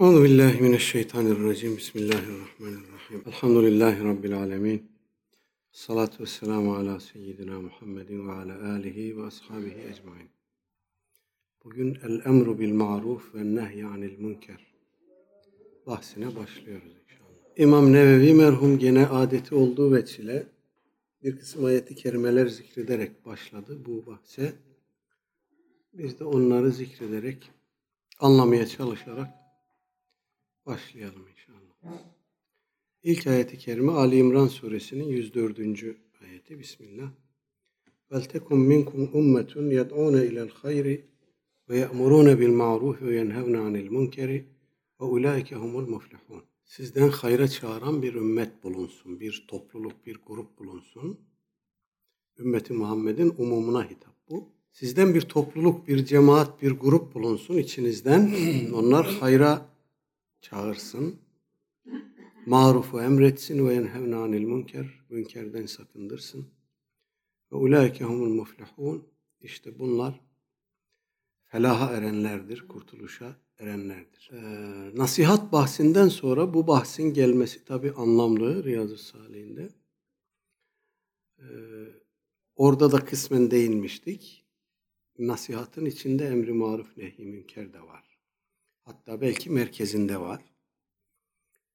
Euzu billahi mineşşeytanirracim. Bismillahirrahmanirrahim. Elhamdülillahi rabbil alamin. Salatu vesselamu ala seyyidina Muhammedin ve ala alihi ve ashabihi ecmaîn. Bugün el emru bil ma'ruf ve nehy anil münker bahsine başlıyoruz inşallah. İmam Nevevi merhum gene adeti olduğu veçile bir kısım ayeti kerimeler zikrederek başladı bu bahse. Biz de onları zikrederek anlamaya çalışarak başlayalım inşallah. İlk ayeti kerime Ali İmran suresinin 104. ayeti. Bismillah. İlel hayri ve ye'murûne bil ma'ruf ve yenhevne anil munkeri ve ulaike humul muflihun. Sizden hayra çağıran bir ümmet bulunsun, bir topluluk, bir grup bulunsun. Ümmeti Muhammed'in umumuna hitap bu. Sizden bir topluluk, bir cemaat, bir grup bulunsun içinizden. Onlar hayra çağırsın. Marufu emretsin ve yenhevne anil münker. Münkerden sakındırsın. Ve ulaike humul muflihun. İşte bunlar felaha erenlerdir, kurtuluşa erenlerdir. Ee, nasihat bahsinden sonra bu bahsin gelmesi tabi anlamlı Riyazu Salih'inde. Ee, orada da kısmen değinmiştik. Nasihatın içinde emri maruf nehi münker de var. Hatta belki merkezinde var.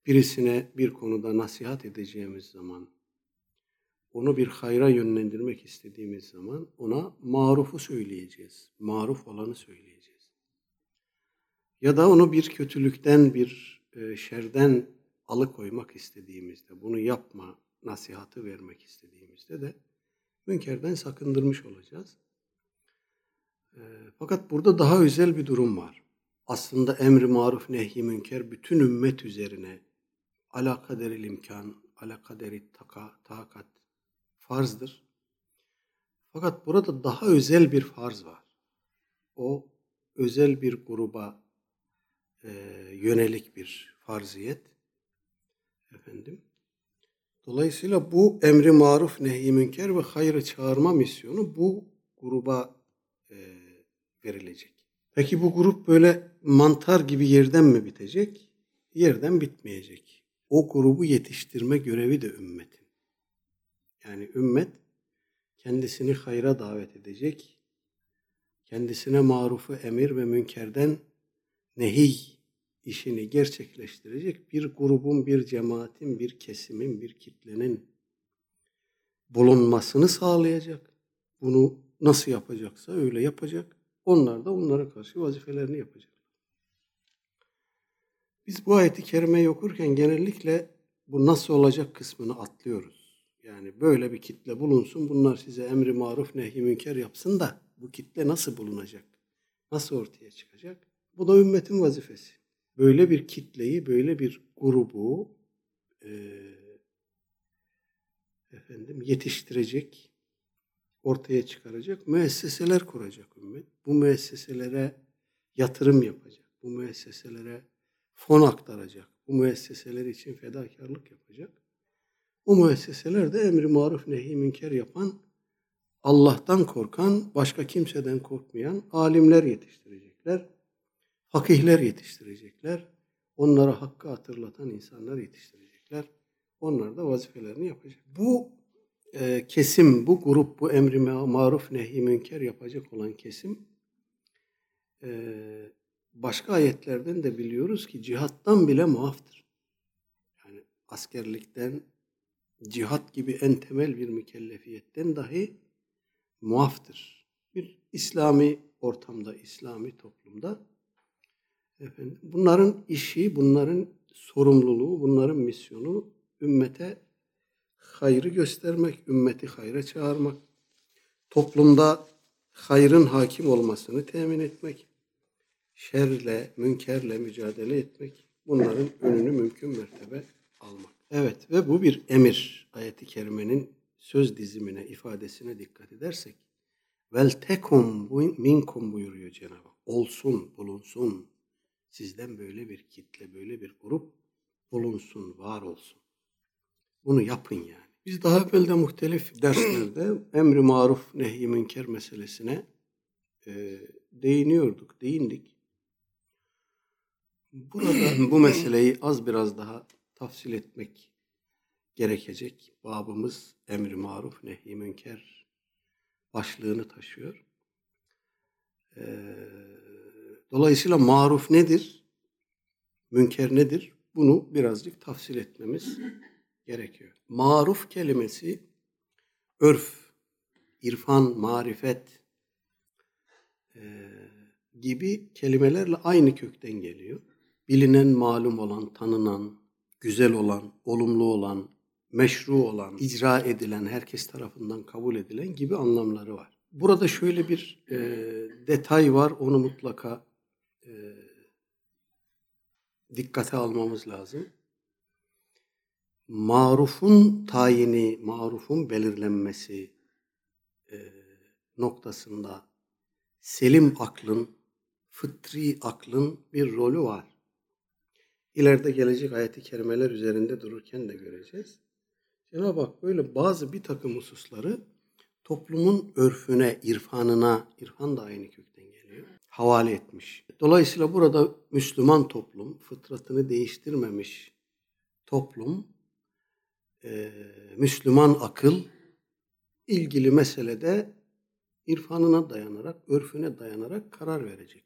Birisine bir konuda nasihat edeceğimiz zaman, onu bir hayra yönlendirmek istediğimiz zaman ona marufu söyleyeceğiz. Maruf olanı söyleyeceğiz. Ya da onu bir kötülükten, bir e, şerden alıkoymak istediğimizde, bunu yapma nasihatı vermek istediğimizde de münkerden sakındırmış olacağız. E, fakat burada daha özel bir durum var. Aslında emri maruf nehi münker bütün ümmet üzerine ala kaderil imkan, ala kaderi taka, takat farzdır. Fakat burada daha özel bir farz var. O özel bir gruba e, yönelik bir farziyet. Efendim. Dolayısıyla bu emri maruf nehi münker ve hayrı çağırma misyonu bu gruba e, verilecek. Peki bu grup böyle mantar gibi yerden mi bitecek? Yerden bitmeyecek. O grubu yetiştirme görevi de ümmetin. Yani ümmet kendisini hayra davet edecek, kendisine marufu emir ve münkerden nehiy işini gerçekleştirecek bir grubun, bir cemaatin, bir kesimin, bir kitlenin bulunmasını sağlayacak. Bunu nasıl yapacaksa öyle yapacak. Onlar da onlara karşı vazifelerini yapacak. Biz bu ayeti kerimeyi okurken genellikle bu nasıl olacak kısmını atlıyoruz. Yani böyle bir kitle bulunsun, bunlar size emri maruf nehi münker yapsın da bu kitle nasıl bulunacak? Nasıl ortaya çıkacak? Bu da ümmetin vazifesi. Böyle bir kitleyi, böyle bir grubu e, efendim yetiştirecek, ortaya çıkaracak müesseseler kuracak ümmet. Bu müesseselere yatırım yapacak. Bu müesseselere fon aktaracak. Bu müesseseler için fedakarlık yapacak. O müesseseler de emri maruf nehi münker yapan, Allah'tan korkan, başka kimseden korkmayan alimler yetiştirecekler. Fakihler yetiştirecekler. Onlara hakkı hatırlatan insanlar yetiştirecekler. Onlar da vazifelerini yapacak. Bu e, kesim, bu grup, bu emri maruf nehi münker yapacak olan kesim e, başka ayetlerden de biliyoruz ki cihattan bile muaftır. Yani askerlikten, cihat gibi en temel bir mükellefiyetten dahi muaftır. Bir İslami ortamda, İslami toplumda efendim, bunların işi, bunların sorumluluğu, bunların misyonu ümmete hayrı göstermek, ümmeti hayra çağırmak, toplumda hayrın hakim olmasını temin etmek, şerle, münkerle mücadele etmek, bunların önünü mümkün mertebe almak. Evet ve bu bir emir. Ayeti kerimenin söz dizimine, ifadesine dikkat edersek, vel tekum minkum buyuruyor Cenab-ı Hak. Olsun, bulunsun. Sizden böyle bir kitle, böyle bir grup bulunsun, var olsun. Bunu yapın yani. Biz daha evvel de muhtelif derslerde emri maruf nehi münker meselesine e, değiniyorduk, değindik. Burada bu meseleyi az biraz daha tafsil etmek gerekecek. Babımız emri maruf nehi münker başlığını taşıyor. Ee, dolayısıyla maruf nedir? Münker nedir? Bunu birazcık tafsil etmemiz gerekiyor. Maruf kelimesi örf, irfan, marifet e, gibi kelimelerle aynı kökten geliyor. Bilinen, malum olan, tanınan, güzel olan, olumlu olan, meşru olan, icra edilen, herkes tarafından kabul edilen gibi anlamları var. Burada şöyle bir e, detay var, onu mutlaka e, dikkate almamız lazım. Marufun tayini, marufun belirlenmesi e, noktasında selim aklın, fıtri aklın bir rolü var. İleride gelecek ayeti kerimeler üzerinde dururken de göreceğiz. Cenab-ı Hak böyle bazı bir takım hususları toplumun örfüne, irfanına, irfan da aynı kökten geliyor, havale etmiş. Dolayısıyla burada Müslüman toplum, fıtratını değiştirmemiş toplum, e, Müslüman akıl ilgili meselede irfanına dayanarak, örfüne dayanarak karar verecek.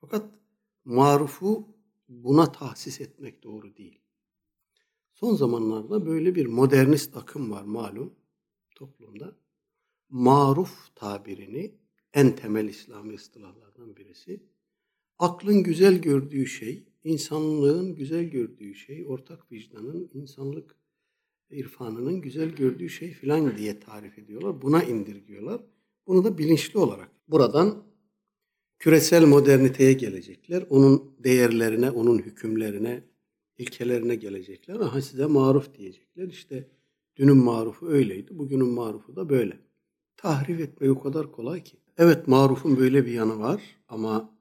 Fakat marufu buna tahsis etmek doğru değil. Son zamanlarda böyle bir modernist akım var malum toplumda. Maruf tabirini en temel İslami ıstılahlardan birisi. Aklın güzel gördüğü şey, insanlığın güzel gördüğü şey, ortak vicdanın, insanlık irfanının güzel gördüğü şey filan diye tarif ediyorlar. Buna indirgiyorlar. Bunu da bilinçli olarak buradan küresel moderniteye gelecekler. Onun değerlerine, onun hükümlerine, ilkelerine gelecekler. Aha size maruf diyecekler. İşte dünün marufu öyleydi, bugünün marufu da böyle. Tahrif etmek o kadar kolay ki. Evet marufun böyle bir yanı var ama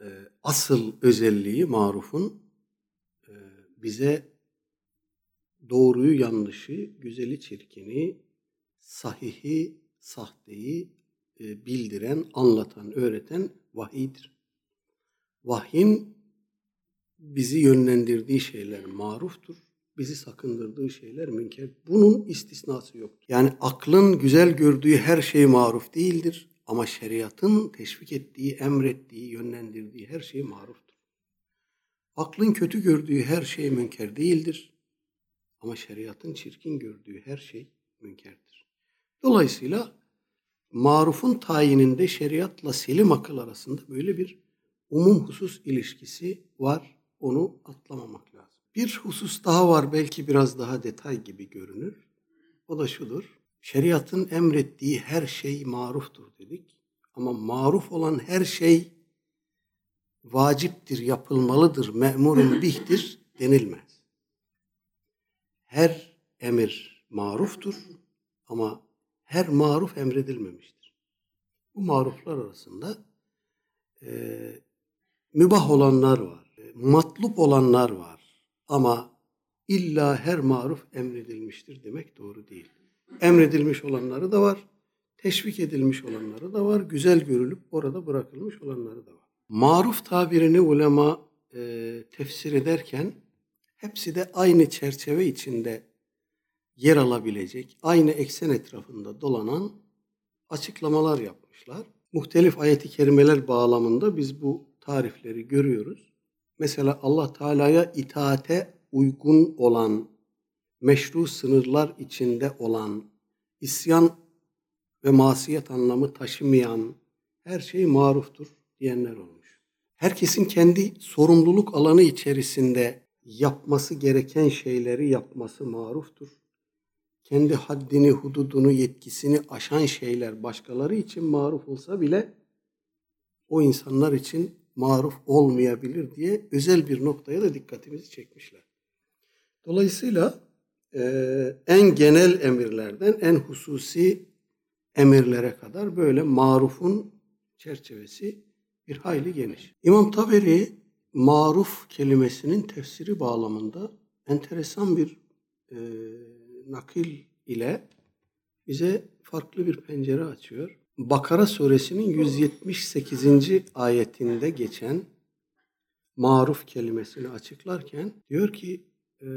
e, asıl özelliği marufun e, bize doğruyu yanlışı, güzeli çirkini, sahihi sahteyi e, bildiren, anlatan, öğreten vahiydir. Vahyin bizi yönlendirdiği şeyler maruftur. Bizi sakındırdığı şeyler münker. Bunun istisnası yok. Yani aklın güzel gördüğü her şey maruf değildir. Ama şeriatın teşvik ettiği, emrettiği, yönlendirdiği her şey maruftur. Aklın kötü gördüğü her şey münker değildir. Ama şeriatın çirkin gördüğü her şey münkerdir. Dolayısıyla marufun tayininde şeriatla selim akıl arasında böyle bir umum husus ilişkisi var. Onu atlamamak lazım. Bir husus daha var belki biraz daha detay gibi görünür. O da şudur. Şeriatın emrettiği her şey maruftur dedik. Ama maruf olan her şey vaciptir, yapılmalıdır, memurun bihtir denilmez. Her emir maruftur ama her maruf emredilmemiştir. Bu maruflar arasında e, mübah olanlar var, e, matlup olanlar var ama illa her maruf emredilmiştir demek doğru değil. Emredilmiş olanları da var, teşvik edilmiş olanları da var, güzel görülüp orada bırakılmış olanları da var. Maruf tabirini ulema e, tefsir ederken hepsi de aynı çerçeve içinde yer alabilecek, aynı eksen etrafında dolanan açıklamalar yapmışlar. Muhtelif ayeti kerimeler bağlamında biz bu tarifleri görüyoruz. Mesela Allah Teala'ya itaate uygun olan, meşru sınırlar içinde olan, isyan ve masiyet anlamı taşımayan her şey maruftur diyenler olmuş. Herkesin kendi sorumluluk alanı içerisinde yapması gereken şeyleri yapması maruftur kendi haddini, hududunu, yetkisini aşan şeyler başkaları için maruf olsa bile o insanlar için maruf olmayabilir diye özel bir noktaya da dikkatimizi çekmişler. Dolayısıyla e, en genel emirlerden en hususi emirlere kadar böyle marufun çerçevesi bir hayli geniş. İmam Taberi maruf kelimesinin tefsiri bağlamında enteresan bir e, nakil ile bize farklı bir pencere açıyor. Bakara suresinin 178. ayetinde geçen maruf kelimesini açıklarken diyor ki e,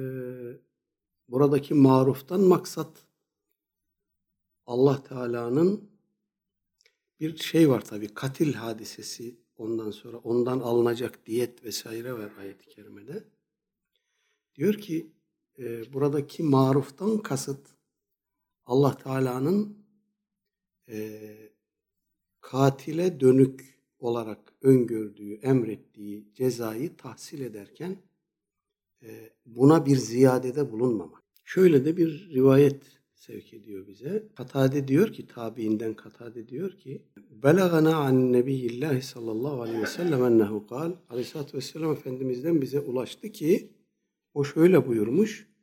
buradaki maruftan maksat Allah Teala'nın bir şey var tabi katil hadisesi ondan sonra ondan alınacak diyet vesaire var ayet-i kerimede. Diyor ki e, buradaki maruftan kasıt Allah Teala'nın e, katile dönük olarak öngördüğü, emrettiği cezayı tahsil ederken e, buna bir ziyadede bulunmamak. Şöyle de bir rivayet sevk ediyor bize. Katade diyor ki, tabiinden Katade diyor ki, Belagana an nebiyillahi sallallahu aleyhi ve sellem ennehu kal, aleyhissalatü vesselam Efendimiz'den bize ulaştı ki, o şöyle buyurmuş,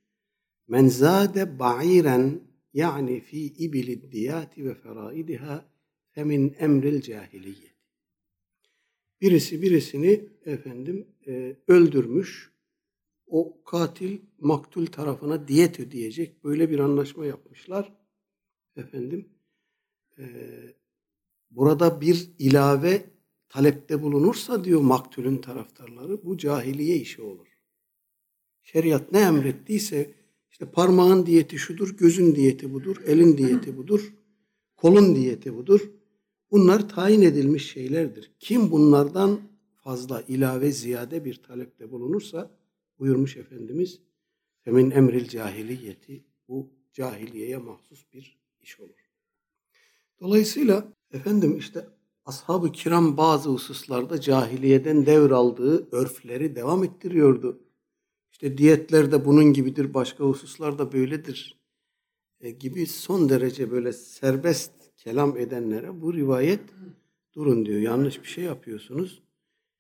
Men zade ba'iren yani fi ibilid diyati ve feraidiha femin emril cahiliyet. Birisi birisini efendim e, öldürmüş. O katil maktul tarafına diyet ödeyecek. Böyle bir anlaşma yapmışlar. Efendim e, burada bir ilave talepte bulunursa diyor maktulün taraftarları bu cahiliye işi olur. Şeriat ne emrettiyse işte parmağın diyeti şudur, gözün diyeti budur, elin diyeti budur, kolun diyeti budur. Bunlar tayin edilmiş şeylerdir. Kim bunlardan fazla ilave ziyade bir talepte bulunursa buyurmuş Efendimiz femin emril cahiliyeti bu cahiliyeye mahsus bir iş olur. Dolayısıyla efendim işte ashab-ı kiram bazı hususlarda cahiliyeden devraldığı örfleri devam ettiriyordu. İşte diyetler de bunun gibidir, başka hususlar da böyledir e, gibi son derece böyle serbest kelam edenlere bu rivayet durun diyor. Yanlış bir şey yapıyorsunuz.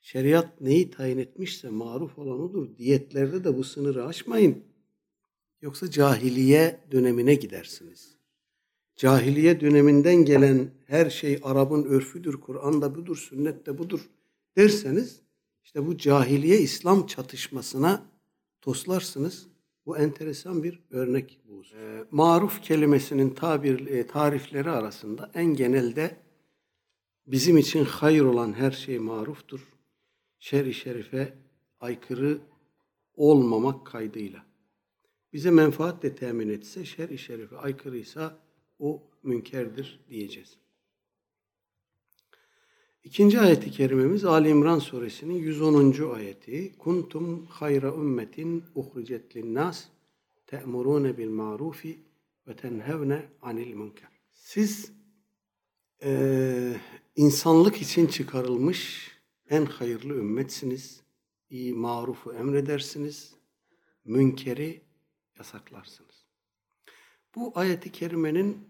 Şeriat neyi tayin etmişse maruf olan odur. Diyetlerde de bu sınırı aşmayın. Yoksa cahiliye dönemine gidersiniz. Cahiliye döneminden gelen her şey Arap'ın örfüdür, Kur'an da budur, sünnet de budur derseniz işte bu cahiliye İslam çatışmasına toslarsınız. Bu enteresan bir örnek bu. E, maruf kelimesinin tabir, e, tarifleri arasında en genelde bizim için hayır olan her şey maruftur. Şer-i şerife aykırı olmamak kaydıyla. Bize menfaat de temin etse, şer-i şerife aykırıysa o münkerdir diyeceğiz. İkinci ayeti kerimemiz Ali İmran suresinin 110. ayeti. Kuntum hayra ümmetin uhricet linnas te'murune bil marufi ve tenhevne anil münker. Siz e, insanlık için çıkarılmış en hayırlı ümmetsiniz. İyi marufu emredersiniz. Münkeri yasaklarsınız. Bu ayeti kerimenin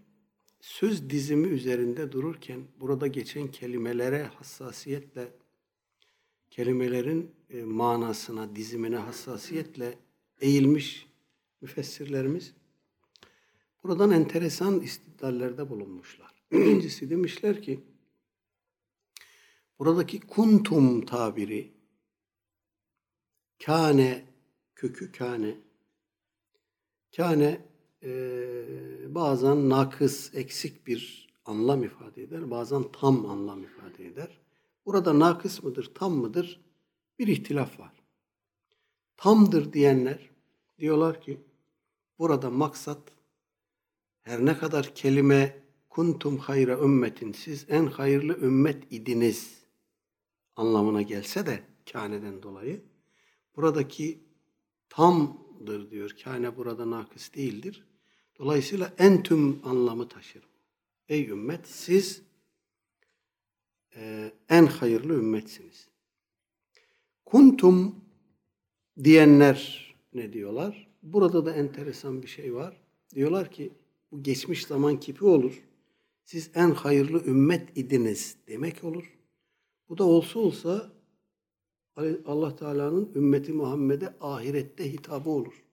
söz dizimi üzerinde dururken burada geçen kelimelere hassasiyetle kelimelerin e, manasına, dizimine hassasiyetle eğilmiş müfessirlerimiz buradan enteresan istidlallerde bulunmuşlar. Birincisi demişler ki buradaki kuntum tabiri kane kökü kane kane e, bazen nakıs, eksik bir anlam ifade eder. Bazen tam anlam ifade eder. Burada nakıs mıdır, tam mıdır? Bir ihtilaf var. Tamdır diyenler diyorlar ki burada maksat her ne kadar kelime kuntum hayra ümmetin siz en hayırlı ümmet idiniz anlamına gelse de kâneden dolayı buradaki tamdır diyor. Kâne burada nakıs değildir. Dolayısıyla en tüm anlamı taşır. Ey ümmet siz e, en hayırlı ümmetsiniz. Kuntum diyenler ne diyorlar? Burada da enteresan bir şey var. Diyorlar ki bu geçmiş zaman kipi olur. Siz en hayırlı ümmet idiniz demek olur. Bu da olsa olsa Allah Teala'nın ümmeti Muhammed'e ahirette hitabı olur.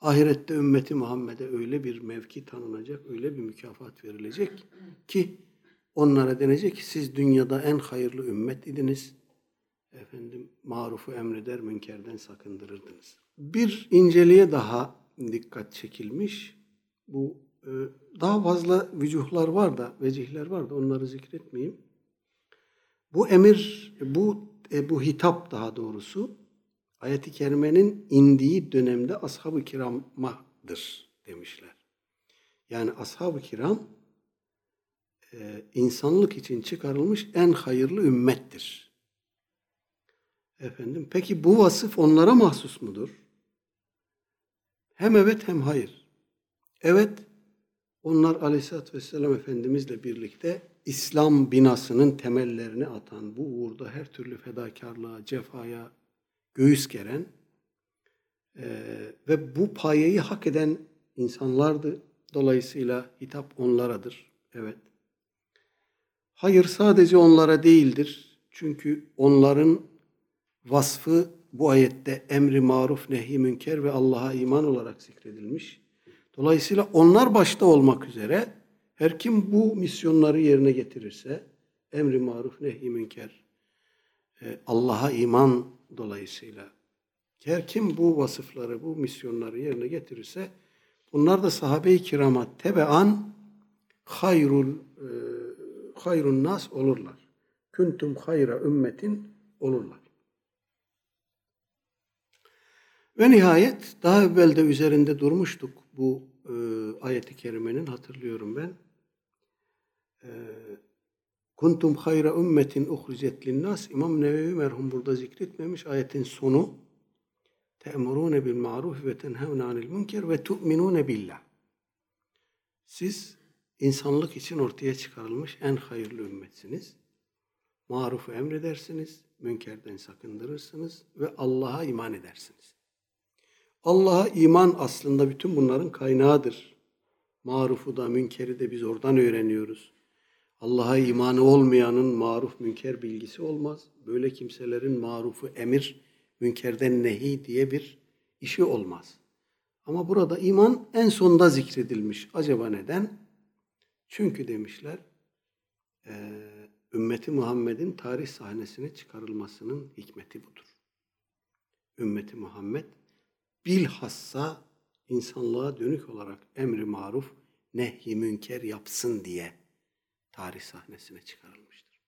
Ahirette ümmeti Muhammed'e öyle bir mevki tanınacak, öyle bir mükafat verilecek ki onlara denecek ki siz dünyada en hayırlı ümmet idiniz. Efendim marufu emreder, münkerden sakındırırdınız. Bir inceliğe daha dikkat çekilmiş. Bu e, daha fazla vücuhlar var da, vecihler var da onları zikretmeyeyim. Bu emir, bu bu hitap daha doğrusu ayet-i kerimenin indiği dönemde ashab-ı kiramadır demişler. Yani ashab-ı kiram e, insanlık için çıkarılmış en hayırlı ümmettir. Efendim, peki bu vasıf onlara mahsus mudur? Hem evet hem hayır. Evet, onlar Aleyhisselatü Vesselam Efendimizle birlikte İslam binasının temellerini atan, bu uğurda her türlü fedakarlığa, cefaya göğüs geren e, ve bu payeyi hak eden insanlardı. Dolayısıyla hitap onlaradır. Evet. Hayır sadece onlara değildir. Çünkü onların vasfı bu ayette emri maruf, nehi münker ve Allah'a iman olarak zikredilmiş. Dolayısıyla onlar başta olmak üzere her kim bu misyonları yerine getirirse emri maruf, nehi münker, e, Allah'a iman dolayısıyla her kim bu vasıfları, bu misyonları yerine getirirse bunlar da sahabe-i kirama tebean hayrul e, hayrun nas olurlar. Kuntum hayra ümmetin olurlar. Ve nihayet daha evvel de üzerinde durmuştuk bu e, ayeti kerimenin hatırlıyorum ben. E, Kuntum hayra ümmetin uhricet linnas. İmam Nevevi merhum burada zikretmemiş. Ayetin sonu te'murune bil ma'ruf ve tenhevne anil münker ve tu'minune billah. Siz insanlık için ortaya çıkarılmış en hayırlı ümmetsiniz. Marufu emredersiniz, münkerden sakındırırsınız ve Allah'a iman edersiniz. Allah'a iman aslında bütün bunların kaynağıdır. Marufu da münkeri de biz oradan öğreniyoruz. Allah'a imanı olmayanın maruf münker bilgisi olmaz. Böyle kimselerin marufu emir, münkerden nehi diye bir işi olmaz. Ama burada iman en sonda zikredilmiş. Acaba neden? Çünkü demişler, e, ümmeti Muhammed'in tarih sahnesine çıkarılmasının hikmeti budur. Ümmeti Muhammed bilhassa insanlığa dönük olarak emri maruf, nehy münker yapsın diye tarih sahnesine çıkarılmıştır.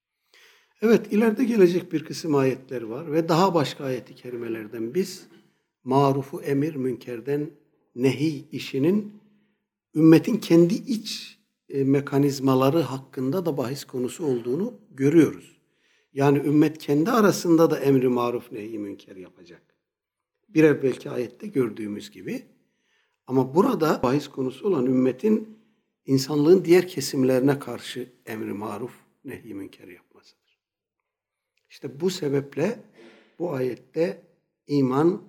Evet, ileride gelecek bir kısım ayetler var ve daha başka ayeti kerimelerden biz marufu emir münkerden nehi işinin ümmetin kendi iç e, mekanizmaları hakkında da bahis konusu olduğunu görüyoruz. Yani ümmet kendi arasında da emri maruf nehi münker yapacak. Bir evvelki ayette gördüğümüz gibi. Ama burada bahis konusu olan ümmetin insanlığın diğer kesimlerine karşı emri maruf nehi münker yapmasıdır. İşte bu sebeple bu ayette iman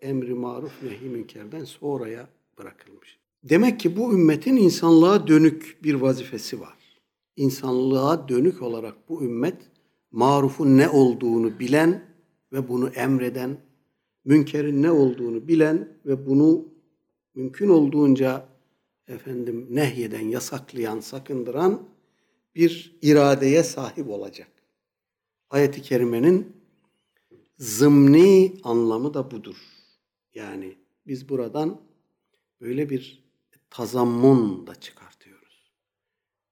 emri maruf nehi münkerden sonraya bırakılmış. Demek ki bu ümmetin insanlığa dönük bir vazifesi var. İnsanlığa dönük olarak bu ümmet marufun ne olduğunu bilen ve bunu emreden, münkerin ne olduğunu bilen ve bunu mümkün olduğunca efendim nehyeden, yasaklayan, sakındıran bir iradeye sahip olacak. Ayet-i kerimenin zımni anlamı da budur. Yani biz buradan böyle bir tazammun da çıkartıyoruz.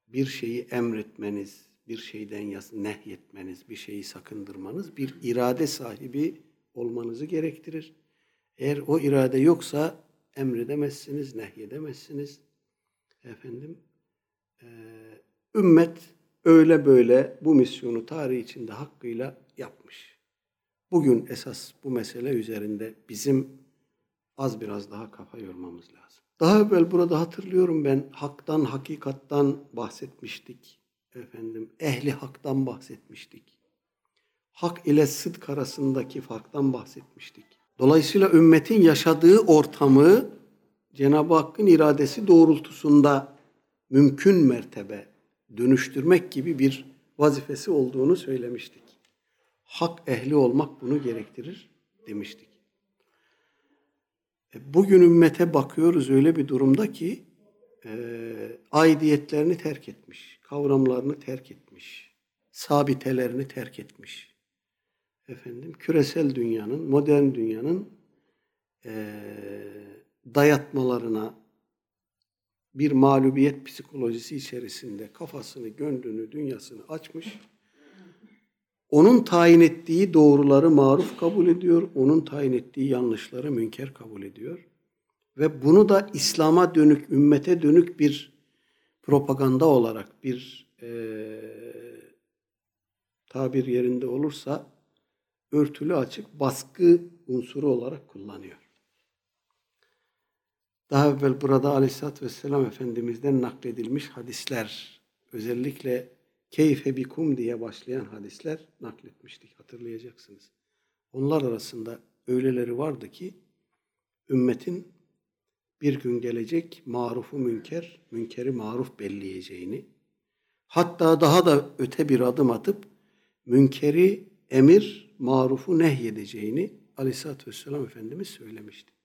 Bir şeyi emretmeniz, bir şeyden nehyetmeniz, bir şeyi sakındırmanız bir irade sahibi olmanızı gerektirir. Eğer o irade yoksa emredemezsiniz, nehyedemezsiniz. Efendim, e, ümmet öyle böyle bu misyonu tarih içinde hakkıyla yapmış. Bugün esas bu mesele üzerinde bizim az biraz daha kafa yormamız lazım. Daha evvel burada hatırlıyorum ben haktan, hakikattan bahsetmiştik. Efendim, ehli haktan bahsetmiştik. Hak ile sıdk arasındaki farktan bahsetmiştik. Dolayısıyla ümmetin yaşadığı ortamı Cenab-ı Hakk'ın iradesi doğrultusunda mümkün mertebe dönüştürmek gibi bir vazifesi olduğunu söylemiştik. Hak ehli olmak bunu gerektirir demiştik. E, bugün ümmete bakıyoruz öyle bir durumda ki e, aidiyetlerini terk etmiş, kavramlarını terk etmiş, sabitelerini terk etmiş. Efendim küresel dünyanın, modern dünyanın e, dayatmalarına bir mağlubiyet psikolojisi içerisinde kafasını, gönlünü, dünyasını açmış onun tayin ettiği doğruları maruf kabul ediyor, onun tayin ettiği yanlışları münker kabul ediyor. Ve bunu da İslam'a dönük, ümmete dönük bir propaganda olarak, bir e, tabir yerinde olursa örtülü açık baskı unsuru olarak kullanıyor. Daha evvel burada Aleyhisselatü Vesselam Efendimiz'den nakledilmiş hadisler, özellikle keyfe bikum diye başlayan hadisler nakletmiştik, hatırlayacaksınız. Onlar arasında öyleleri vardı ki, ümmetin bir gün gelecek marufu münker, münkeri maruf belleyeceğini, hatta daha da öte bir adım atıp, münkeri emir, marufu nehyedeceğini Aleyhisselatü Vesselam Efendimiz söylemişti.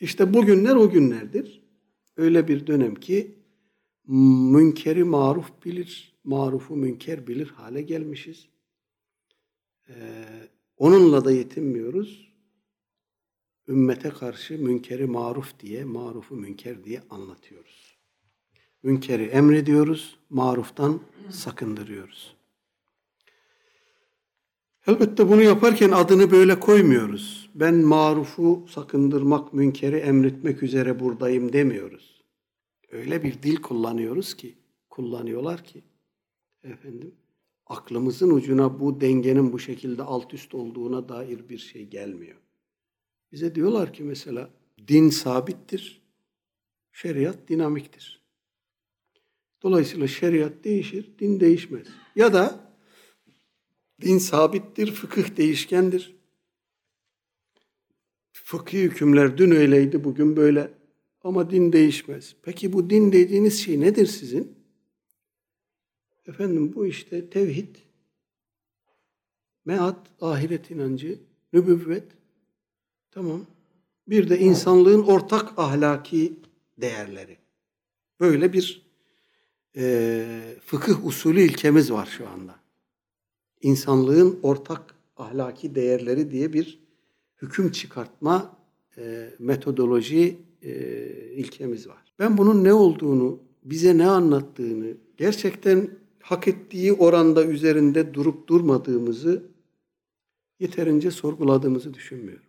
İşte bugünler o günlerdir. Öyle bir dönem ki münkeri maruf bilir, marufu münker bilir hale gelmişiz. Ee, onunla da yetinmiyoruz. Ümmete karşı münkeri maruf diye, marufu münker diye anlatıyoruz. Münkeri emrediyoruz, maruftan sakındırıyoruz. Elbette bunu yaparken adını böyle koymuyoruz. Ben marufu sakındırmak, münkeri emretmek üzere buradayım demiyoruz. Öyle bir dil kullanıyoruz ki, kullanıyorlar ki efendim aklımızın ucuna bu dengenin bu şekilde alt üst olduğuna dair bir şey gelmiyor. Bize diyorlar ki mesela din sabittir, şeriat dinamiktir. Dolayısıyla şeriat değişir, din değişmez. Ya da din sabittir, fıkıh değişkendir. Fıkhi hükümler dün öyleydi, bugün böyle. Ama din değişmez. Peki bu din dediğiniz şey nedir sizin? Efendim bu işte tevhid, meat, ahiret inancı, nübüvvet. Tamam. Bir de insanlığın ortak ahlaki değerleri. Böyle bir e, fıkıh usulü ilkemiz var şu anda. İnsanlığın ortak ahlaki değerleri diye bir hüküm çıkartma e, metodoloji e, ilkemiz var. Ben bunun ne olduğunu, bize ne anlattığını, gerçekten hak ettiği oranda üzerinde durup durmadığımızı yeterince sorguladığımızı düşünmüyorum.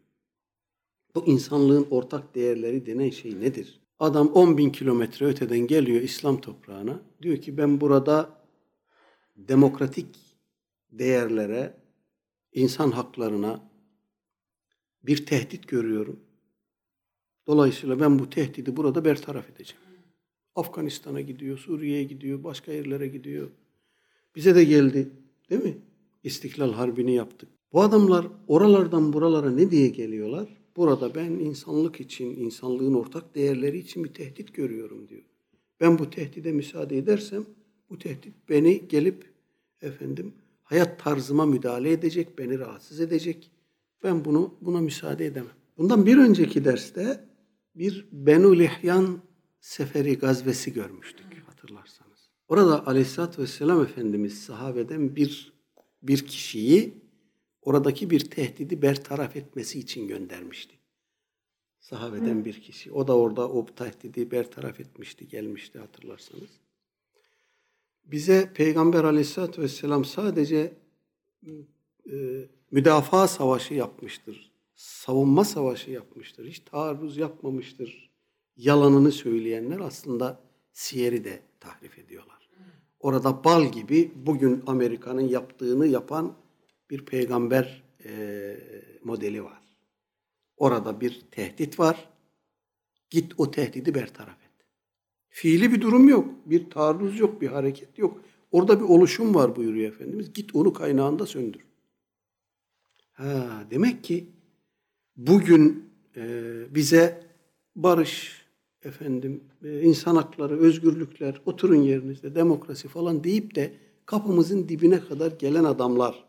Bu insanlığın ortak değerleri denen şey nedir? Adam 10 bin kilometre öteden geliyor İslam toprağına. Diyor ki ben burada demokratik değerlere, insan haklarına bir tehdit görüyorum. Dolayısıyla ben bu tehdidi burada bertaraf edeceğim. Afganistan'a gidiyor, Suriye'ye gidiyor, başka yerlere gidiyor. Bize de geldi, değil mi? İstiklal Harbi'ni yaptık. Bu adamlar oralardan buralara ne diye geliyorlar? Burada ben insanlık için, insanlığın ortak değerleri için bir tehdit görüyorum diyor. Ben bu tehdide müsaade edersem bu tehdit beni gelip efendim hayat tarzıma müdahale edecek, beni rahatsız edecek. Ben bunu buna müsaade edemem. Bundan bir önceki derste bir Benu Lihyan seferi gazvesi görmüştük hatırlarsanız. Orada Aleyhisselatü Vesselam Efendimiz sahabeden bir bir kişiyi oradaki bir tehdidi bertaraf etmesi için göndermişti. Sahabeden bir kişi. O da orada o tehdidi bertaraf etmişti, gelmişti hatırlarsanız. Bize Peygamber Aleyhisselatü Vesselam sadece e, müdafaa savaşı yapmıştır. Savunma savaşı yapmıştır. Hiç taarruz yapmamıştır. Yalanını söyleyenler aslında siyeri de tahrif ediyorlar. Orada bal gibi bugün Amerika'nın yaptığını yapan bir peygamber e, modeli var. Orada bir tehdit var. Git o tehdidi bertaraf et. Fiili bir durum yok. Bir taarruz yok, bir hareket yok. Orada bir oluşum var buyuruyor Efendimiz. Git onu kaynağında söndür. Ha, demek ki bugün e, bize barış, efendim, e, insan hakları, özgürlükler, oturun yerinizde, demokrasi falan deyip de kapımızın dibine kadar gelen adamlar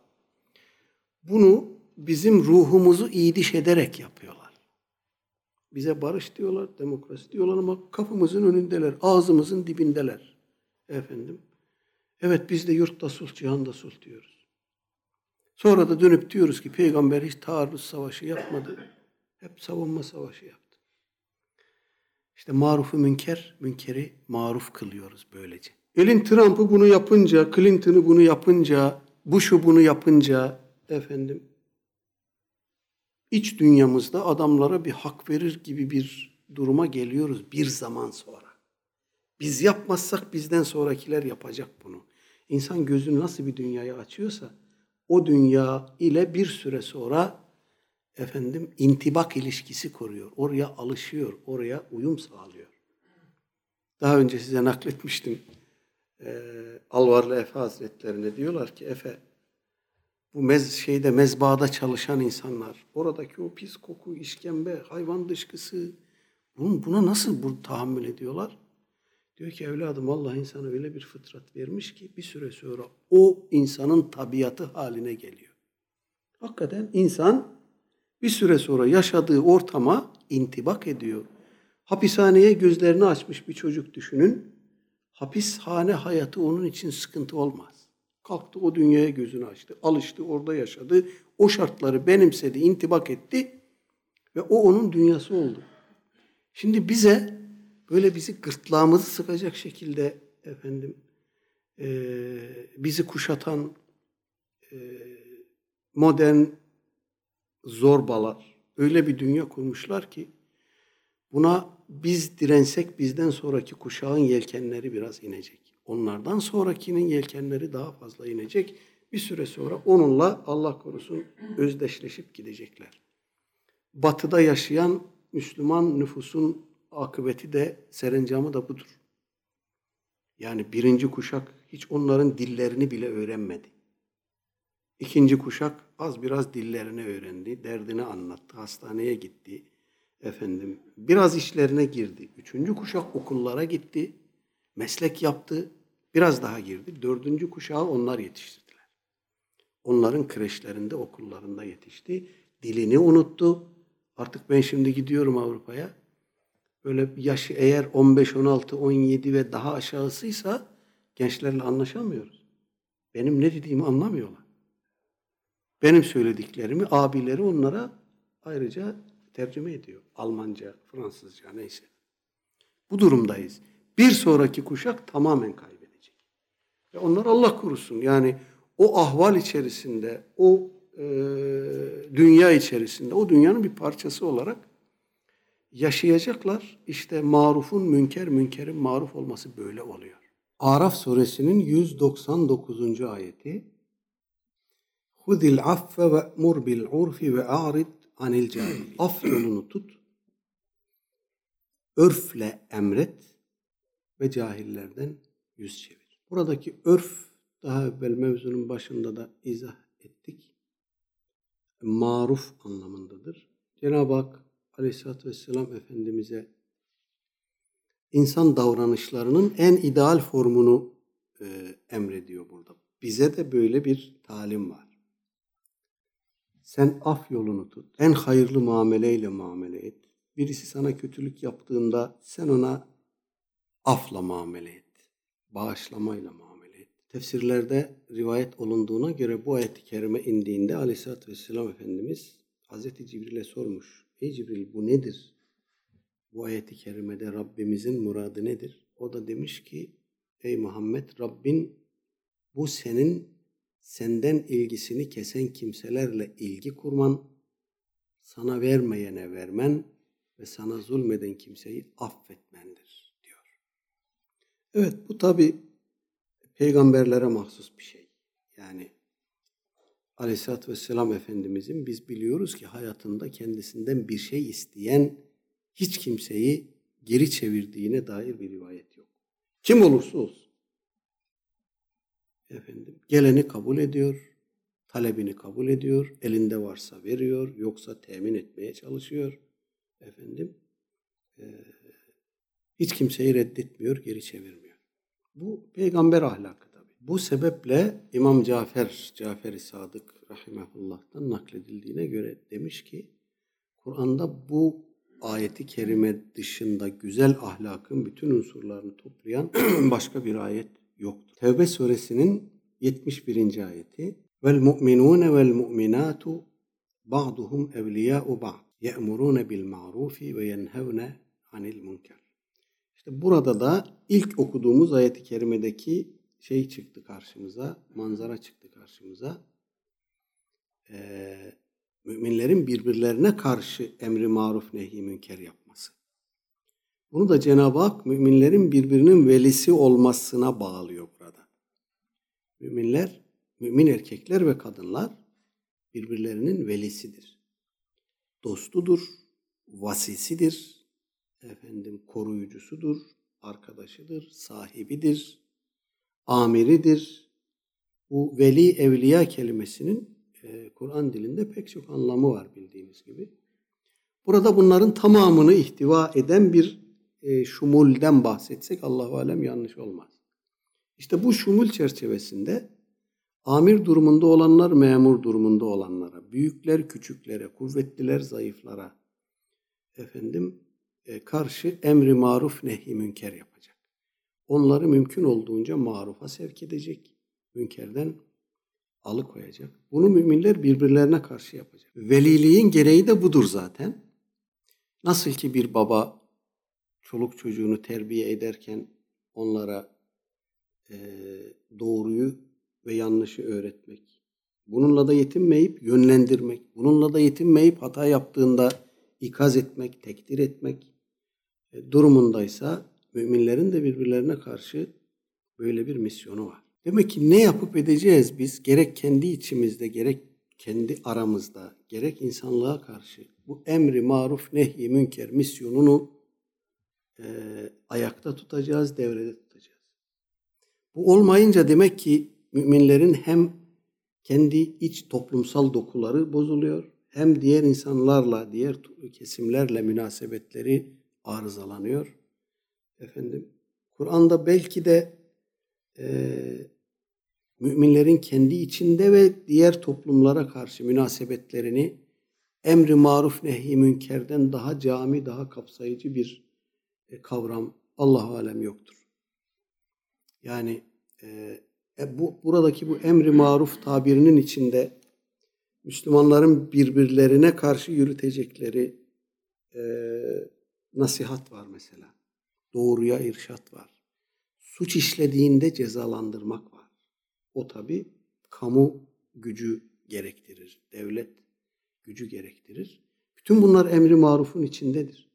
bunu bizim ruhumuzu iyiliş ederek yapıyorlar. Bize barış diyorlar, demokrasi diyorlar ama kapımızın önündeler, ağzımızın dibindeler. Efendim. Evet biz de yurtta sulh, cihanda sulh diyoruz. Sonra da dönüp diyoruz ki peygamber hiç taarruz savaşı yapmadı. Hep savunma savaşı yaptı. İşte marufu münker, münkeri maruf kılıyoruz böylece. Elin Trump'ı bunu yapınca, Clinton'ı bunu yapınca, bu şu bunu yapınca efendim iç dünyamızda adamlara bir hak verir gibi bir duruma geliyoruz bir zaman sonra. Biz yapmazsak bizden sonrakiler yapacak bunu. İnsan gözünü nasıl bir dünyaya açıyorsa o dünya ile bir süre sonra efendim intibak ilişkisi kuruyor. Oraya alışıyor, oraya uyum sağlıyor. Daha önce size nakletmiştim. Ee, Alvarlı Efe Hazretlerine diyorlar ki Efe bu mez şeyde mezbada çalışan insanlar oradaki o pis koku, işkembe, hayvan dışkısı bunun, buna nasıl bu tahammül ediyorlar? Diyor ki evladım Allah insana öyle bir fıtrat vermiş ki bir süre sonra o insanın tabiatı haline geliyor. Hakikaten insan bir süre sonra yaşadığı ortama intibak ediyor. Hapishaneye gözlerini açmış bir çocuk düşünün. Hapishane hayatı onun için sıkıntı olmaz. Kalktı o dünyaya gözünü açtı. Alıştı, orada yaşadı. O şartları benimsedi, intibak etti. Ve o onun dünyası oldu. Şimdi bize böyle bizi gırtlağımızı sıkacak şekilde efendim e, bizi kuşatan e, modern zorbalar öyle bir dünya kurmuşlar ki buna biz dirensek bizden sonraki kuşağın yelkenleri biraz inecek. Onlardan sonrakinin yelkenleri daha fazla inecek. Bir süre sonra onunla Allah korusun özdeşleşip gidecekler. Batıda yaşayan Müslüman nüfusun akıbeti de serencamı da budur. Yani birinci kuşak hiç onların dillerini bile öğrenmedi. İkinci kuşak az biraz dillerini öğrendi, derdini anlattı, hastaneye gitti, efendim biraz işlerine girdi. Üçüncü kuşak okullara gitti, meslek yaptı, biraz daha girdi. Dördüncü kuşağı onlar yetiştirdiler. Onların kreşlerinde, okullarında yetişti. Dilini unuttu. Artık ben şimdi gidiyorum Avrupa'ya. Böyle yaşı eğer 15, 16, 17 ve daha aşağısıysa gençlerle anlaşamıyoruz. Benim ne dediğimi anlamıyorlar. Benim söylediklerimi abileri onlara ayrıca tercüme ediyor. Almanca, Fransızca neyse. Bu durumdayız. Bir sonraki kuşak tamamen kaybedecek. Ve onlar Allah korusun. Yani o ahval içerisinde, o e, dünya içerisinde, o dünyanın bir parçası olarak yaşayacaklar. İşte marufun münker, münkerin maruf olması böyle oluyor. Araf suresinin 199. ayeti Hudil affe ve mur bil urfi ve a'rid anil cahil. Af yolunu tut, örfle emret ve cahillerden yüz çevir. Buradaki örf daha evvel mevzunun başında da izah ettik. Maruf anlamındadır. Cenab-ı Hak Aleyhisselatü Vesselam Efendimiz'e insan davranışlarının en ideal formunu e, emrediyor burada. Bize de böyle bir talim var. Sen af yolunu tut. En hayırlı muameleyle muamele et. Birisi sana kötülük yaptığında sen ona afla muamele et. Bağışlamayla muamele et. Tefsirlerde rivayet olunduğuna göre bu ayet-i kerime indiğinde Aleyhisselatü Vesselam Efendimiz Hazreti Cibril'e sormuş. Ey Cibril bu nedir? Bu ayeti kerimede Rabbimizin muradı nedir? O da demiş ki ey Muhammed Rabbin bu senin senden ilgisini kesen kimselerle ilgi kurman, sana vermeyene vermen ve sana zulmeden kimseyi affetmendir. Evet bu tabi peygamberlere mahsus bir şey. Yani Aleyhisselatü Vesselam Efendimizin biz biliyoruz ki hayatında kendisinden bir şey isteyen hiç kimseyi geri çevirdiğine dair bir rivayet yok. Kim olursa olsun. Efendim, geleni kabul ediyor, talebini kabul ediyor, elinde varsa veriyor, yoksa temin etmeye çalışıyor. Efendim, e, hiç kimseyi reddetmiyor, geri çevirmiyor. Bu peygamber ahlakı tabi. Bu sebeple İmam Cafer, Cafer-i Sadık rahimehullah'tan nakledildiğine göre demiş ki, Kur'an'da bu ayeti kerime dışında güzel ahlakın bütün unsurlarını toplayan başka bir ayet yoktur. Tevbe suresinin 71. ayeti Vel mu'minune vel mu'minatu ba'duhum evliya'u ba'd ye'murune bil ma'rufi ve yenhevne anil münker. İşte burada da ilk okuduğumuz ayeti kerimedeki şey çıktı karşımıza, manzara çıktı karşımıza. Ee, müminlerin birbirlerine karşı emri maruf nehi münker yapması. Bunu da Cenab-ı Hak müminlerin birbirinin velisi olmasına bağlıyor burada. Müminler, mümin erkekler ve kadınlar birbirlerinin velisidir. Dostudur, vasisidir, efendim koruyucusudur, arkadaşıdır, sahibidir, amiridir. Bu veli evliya kelimesinin e, Kur'an dilinde pek çok anlamı var bildiğiniz gibi. Burada bunların tamamını ihtiva eden bir e, şumulden bahsetsek Allahu alem yanlış olmaz. İşte bu şumul çerçevesinde amir durumunda olanlar memur durumunda olanlara, büyükler küçüklere, kuvvetliler zayıflara efendim karşı emri maruf nehi münker yapacak. Onları mümkün olduğunca marufa sevk edecek. Münkerden alıkoyacak. Bunu müminler birbirlerine karşı yapacak. Veliliğin gereği de budur zaten. Nasıl ki bir baba çoluk çocuğunu terbiye ederken onlara e, doğruyu ve yanlışı öğretmek. Bununla da yetinmeyip yönlendirmek. Bununla da yetinmeyip hata yaptığında ikaz etmek, tekdir etmek e, durumundaysa müminlerin de birbirlerine karşı böyle bir misyonu var. Demek ki ne yapıp edeceğiz biz gerek kendi içimizde gerek kendi aramızda gerek insanlığa karşı bu emri maruf nehy münker misyonunu e, ayakta tutacağız, devrede tutacağız. Bu olmayınca demek ki müminlerin hem kendi iç toplumsal dokuları bozuluyor, hem diğer insanlarla, diğer kesimlerle münasebetleri arızalanıyor. Efendim, Kur'an'da belki de e, müminlerin kendi içinde ve diğer toplumlara karşı münasebetlerini emri maruf nehi münkerden daha cami, daha kapsayıcı bir e, kavram Allah alem yoktur. Yani e, e, bu buradaki bu emri maruf tabirinin içinde Müslümanların birbirlerine karşı yürütecekleri e, nasihat var mesela. Doğruya irşat var. Suç işlediğinde cezalandırmak var. O tabi kamu gücü gerektirir. Devlet gücü gerektirir. Bütün bunlar emri marufun içindedir.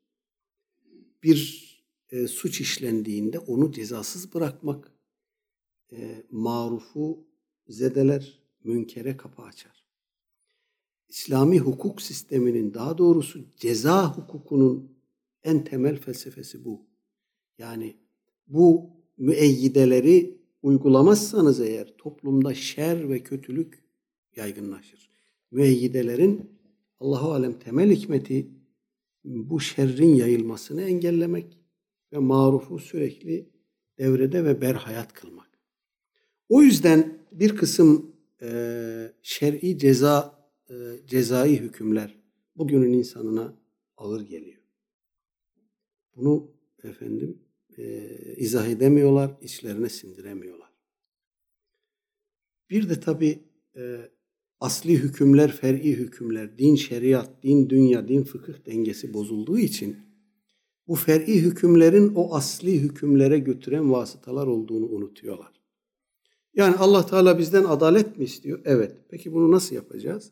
Bir e, suç işlendiğinde onu cezasız bırakmak e, marufu zedeler, münkere kapı açar. İslami hukuk sisteminin daha doğrusu ceza hukukunun en temel felsefesi bu. Yani bu müeyyideleri uygulamazsanız eğer toplumda şer ve kötülük yaygınlaşır. Müeyyidelerin Allahu alem temel hikmeti bu şerrin yayılmasını engellemek ve marufu sürekli devrede ve berhayat kılmak. O yüzden bir kısım e, şer'i ceza e, cezai hükümler bugünün insanına ağır geliyor. Bunu efendim e, izah edemiyorlar, içlerine sindiremiyorlar. Bir de tabi e, asli hükümler, fer'i hükümler, din, şeriat, din, dünya, din, fıkıh dengesi bozulduğu için bu fer'i hükümlerin o asli hükümlere götüren vasıtalar olduğunu unutuyorlar. Yani Allah Teala bizden adalet mi istiyor? Evet. Peki bunu nasıl yapacağız?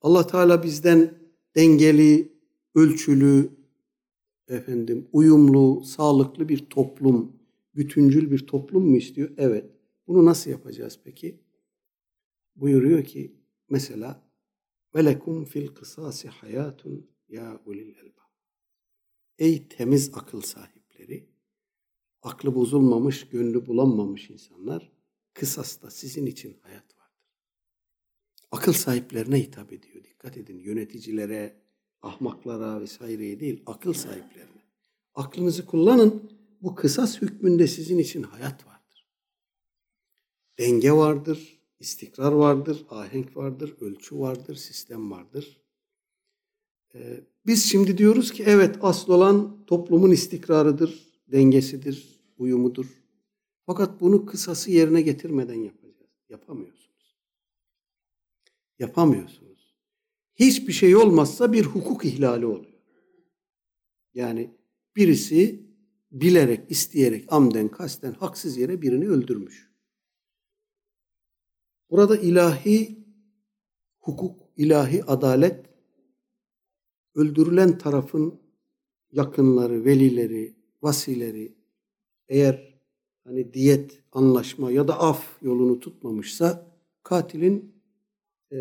Allah Teala bizden dengeli, ölçülü, efendim uyumlu, sağlıklı bir toplum, bütüncül bir toplum mu istiyor? Evet. Bunu nasıl yapacağız peki? Buyuruyor ki mesela velekum fil kısasi hayatun ya ulil elbab. Ey temiz akıl sahipleri, aklı bozulmamış, gönlü bulanmamış insanlar, kısasta sizin için hayat vardır. Akıl sahiplerine hitap ediyor. Dikkat edin yöneticilere, ahmaklara vesaireye değil, akıl sahiplerine. Aklınızı kullanın, bu kısas hükmünde sizin için hayat vardır. Denge vardır, istikrar vardır, ahenk vardır, ölçü vardır, sistem vardır. Ee, biz şimdi diyoruz ki evet asıl olan toplumun istikrarıdır, dengesidir, uyumudur. Fakat bunu kısası yerine getirmeden yapacağız. Yapamıyorsunuz. Yapamıyorsunuz. Hiçbir şey olmazsa bir hukuk ihlali oluyor. Yani birisi bilerek, isteyerek, amden, kasten, haksız yere birini öldürmüş. Burada ilahi hukuk, ilahi adalet öldürülen tarafın yakınları, velileri, vasileri eğer hani diyet, anlaşma ya da af yolunu tutmamışsa katilin e,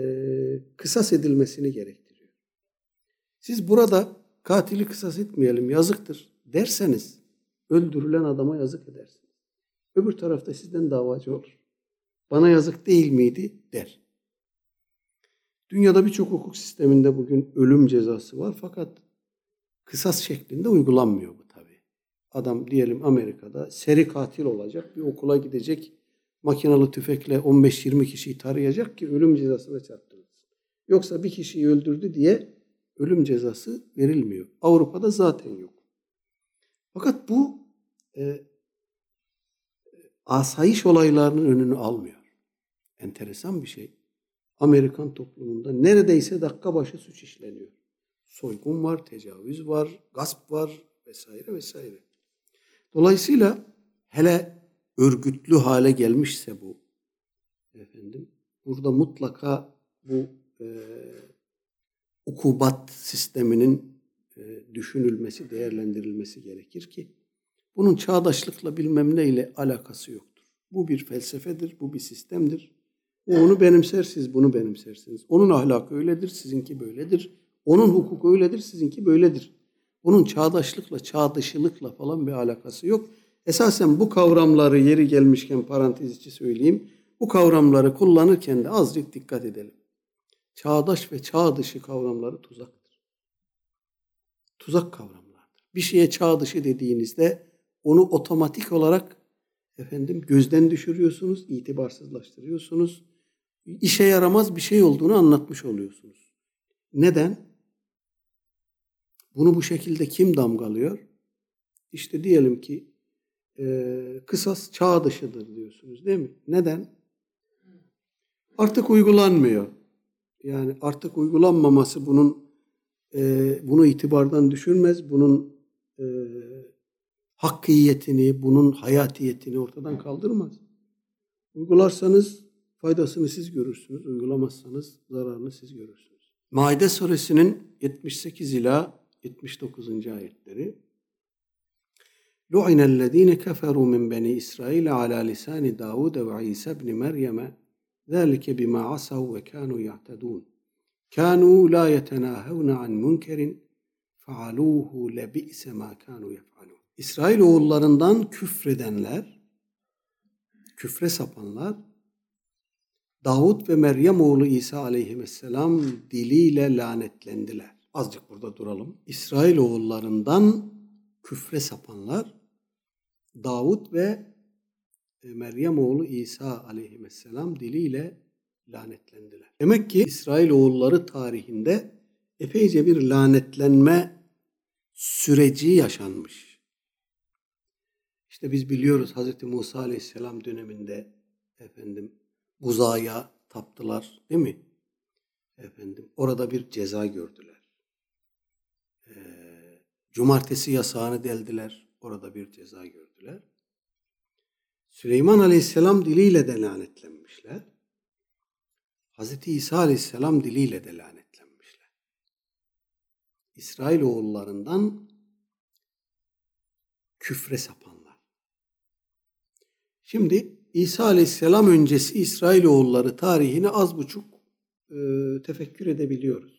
kısas edilmesini gerektiriyor. Siz burada katili kısas etmeyelim yazıktır derseniz öldürülen adama yazık edersiniz. Öbür tarafta sizden davacı olur. Bana yazık değil miydi der. Dünyada birçok hukuk sisteminde bugün ölüm cezası var fakat kısas şeklinde uygulanmıyor bu tabi. Adam diyelim Amerika'da seri katil olacak, bir okula gidecek, makinalı tüfekle 15-20 kişiyi tarayacak ki ölüm cezasına çarptırılsın. Yoksa bir kişiyi öldürdü diye ölüm cezası verilmiyor. Avrupa'da zaten yok. Fakat bu e, asayiş olaylarının önünü almıyor. Enteresan bir şey. Amerikan toplumunda neredeyse dakika başı suç işleniyor. Soygun var, tecavüz var, gasp var vesaire vesaire. Dolayısıyla hele örgütlü hale gelmişse bu efendim burada mutlaka bu e, ukubat sisteminin e, düşünülmesi, değerlendirilmesi gerekir ki bunun çağdaşlıkla bilmem ne ile alakası yoktur. Bu bir felsefedir, bu bir sistemdir. O onu benimser, siz bunu benimsersiniz. Onun ahlakı öyledir, sizinki böyledir. Onun hukuku öyledir, sizinki böyledir. Bunun çağdaşlıkla, çağdışılıkla falan bir alakası yok. Esasen bu kavramları yeri gelmişken parantez içi söyleyeyim. Bu kavramları kullanırken de azıcık dikkat edelim. Çağdaş ve çağ dışı kavramları tuzaktır. Tuzak kavramlardır. Bir şeye çağ dışı dediğinizde onu otomatik olarak efendim gözden düşürüyorsunuz, itibarsızlaştırıyorsunuz. İşe yaramaz bir şey olduğunu anlatmış oluyorsunuz. Neden? Bunu bu şekilde kim damgalıyor? İşte diyelim ki e, kısas çağ dışıdır diyorsunuz değil mi? Neden? Artık uygulanmıyor. Yani artık uygulanmaması bunun e, bunu itibardan düşürmez. Bunun e, hakkiyetini, bunun hayatiyetini ortadan kaldırmaz. Uygularsanız faydasını siz görürsünüz, uygulamazsanız zararını siz görürsünüz. Maide suresinin 78 ila 79. ayetleri لُعِنَ الَّذ۪ينَ كَفَرُوا مِنْ بَنِي إِسْرَائِيلَ عَلَى لِسَانِ دَاوُدَ وَعِيسَى بْنِ مَرْيَمَ ذَٰلِكَ بِمَا عَصَوْا وَكَانُوا يَعْتَدُونَ كَانُوا لَا يَتَنَاهَوْنَ عَنْ مُنْكَرٍ فَعَلُوهُ لَبِئْسَ مَا كَانُوا يَفْعَلُونَ İsrail oğullarından küfredenler, küfre sapanlar, Davut ve Meryem oğlu İsa aleyhisselam diliyle lanetlendiler. Azıcık burada duralım. İsrail oğullarından küfre sapanlar, Davut ve e, Meryem oğlu İsa aleyhisselam diliyle lanetlendiler. Demek ki İsrail oğulları tarihinde epeyce bir lanetlenme süreci yaşanmış. İşte biz biliyoruz Hz. Musa Aleyhisselam döneminde efendim buzaya taptılar değil mi? Efendim orada bir ceza gördüler. Ee, cumartesi yasağını deldiler. Orada bir ceza gördüler. Süleyman Aleyhisselam diliyle de lanetlenmişler. Hz. İsa Aleyhisselam diliyle de lanetlenmişler. İsrail oğullarından küfre sapanlar. Şimdi İsa Aleyhisselam öncesi İsrailoğulları tarihini az buçuk e, tefekkür edebiliyoruz.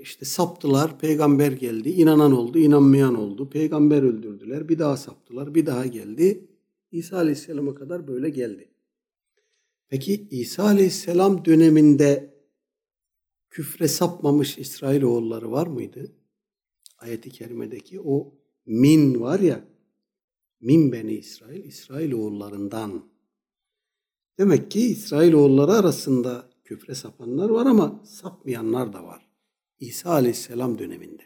İşte saptılar, peygamber geldi, inanan oldu, inanmayan oldu, peygamber öldürdüler, bir daha saptılar, bir daha geldi. İsa Aleyhisselam'a kadar böyle geldi. Peki İsa Aleyhisselam döneminde küfre sapmamış İsrailoğulları var mıydı? Ayet-i kerimedeki o min var ya, Min beni İsrail, İsrail oğullarından. Demek ki İsrail oğulları arasında küfre sapanlar var ama sapmayanlar da var. İsa aleyhisselam döneminde.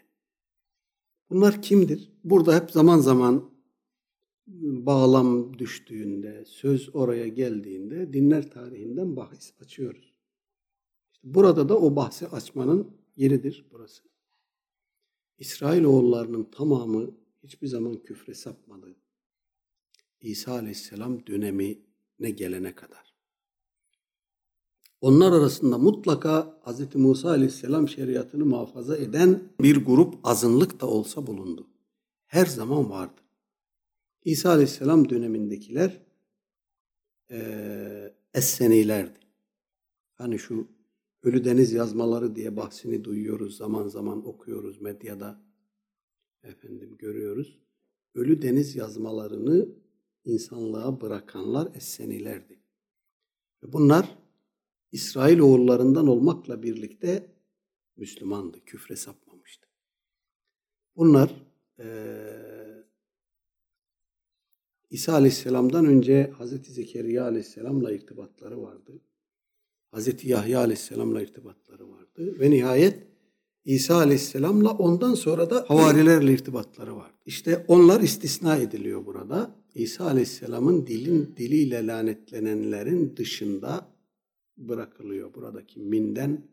Bunlar kimdir? Burada hep zaman zaman bağlam düştüğünde, söz oraya geldiğinde dinler tarihinden bahis açıyoruz. İşte burada da o bahsi açmanın yeridir burası. İsrailoğullarının tamamı hiçbir zaman küfre sapmadı. İsa Aleyhisselam dönemine gelene kadar. Onlar arasında mutlaka Hz. Musa Aleyhisselam şeriatını muhafaza eden bir grup azınlık da olsa bulundu. Her zaman vardı. İsa Aleyhisselam dönemindekiler e, Essenilerdi. Hani şu Ölü Deniz yazmaları diye bahsini duyuyoruz, zaman zaman okuyoruz medyada. Efendim görüyoruz. Ölü Deniz yazmalarını insanlığa bırakanlar Essenilerdi. Bunlar İsrail oğullarından olmakla birlikte Müslümandı, küfre sapmamıştı. Bunlar e, İsa Aleyhisselam'dan önce Hz. Zekeriya Aleyhisselam'la irtibatları vardı. Hz. Yahya Aleyhisselam'la irtibatları vardı. Ve nihayet İsa Aleyhisselam'la ondan sonra da havarilerle irtibatları vardı. İşte onlar istisna ediliyor burada. İsa Aleyhisselam'ın dilin diliyle lanetlenenlerin dışında bırakılıyor. Buradaki minden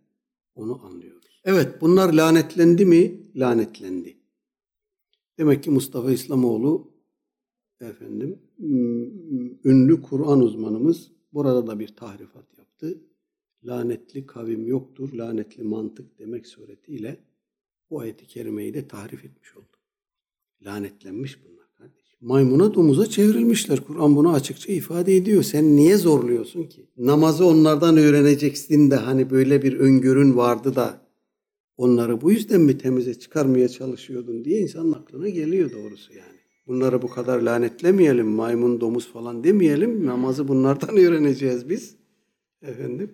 onu anlıyoruz. Evet bunlar lanetlendi mi? Lanetlendi. Demek ki Mustafa İslamoğlu efendim ünlü Kur'an uzmanımız burada da bir tahrifat yaptı. Lanetli kavim yoktur, lanetli mantık demek suretiyle bu ayeti kerimeyi de tahrif etmiş oldu. Lanetlenmiş kardeşim. Maymuna domuza çevrilmişler. Kur'an bunu açıkça ifade ediyor. Sen niye zorluyorsun ki? Namazı onlardan öğreneceksin de hani böyle bir öngörün vardı da onları bu yüzden mi temize çıkarmaya çalışıyordun diye insanın aklına geliyor doğrusu yani. Bunları bu kadar lanetlemeyelim, maymun, domuz falan demeyelim. Namazı bunlardan öğreneceğiz biz. Efendim.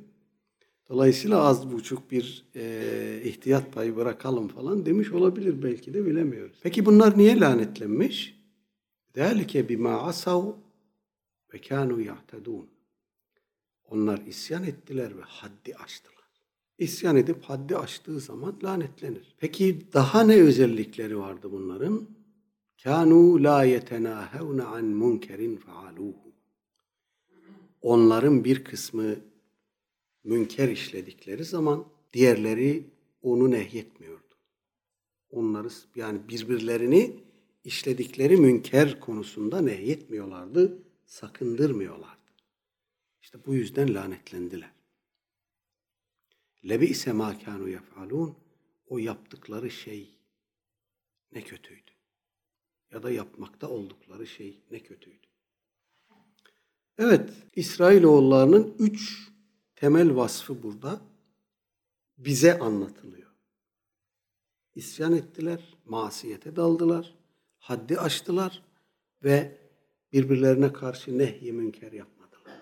Dolayısıyla az buçuk bir e, ihtiyat payı bırakalım falan demiş olabilir belki de bilemiyoruz. Peki bunlar niye lanetlenmiş? ذَٰلِكَ بِمَا عَسَوْا وَكَانُوا يَعْتَدُونَ Onlar isyan ettiler ve haddi aştılar. İsyan edip haddi aştığı zaman lanetlenir. Peki daha ne özellikleri vardı bunların? Kanu la yetenahevne an munkerin faaluhu. Onların bir kısmı münker işledikleri zaman diğerleri onu nehyetmiyordu. Onları yani birbirlerini işledikleri münker konusunda nehyetmiyorlardı, sakındırmıyorlardı. İşte bu yüzden lanetlendiler. Lebi ise ma kanu yef'alun o yaptıkları şey ne kötüydü. Ya da yapmakta oldukları şey ne kötüydü. Evet, İsrailoğullarının üç temel vasfı burada bize anlatılıyor. İsyan ettiler, masiyete daldılar, haddi aştılar ve birbirlerine karşı nehy münker yapmadılar.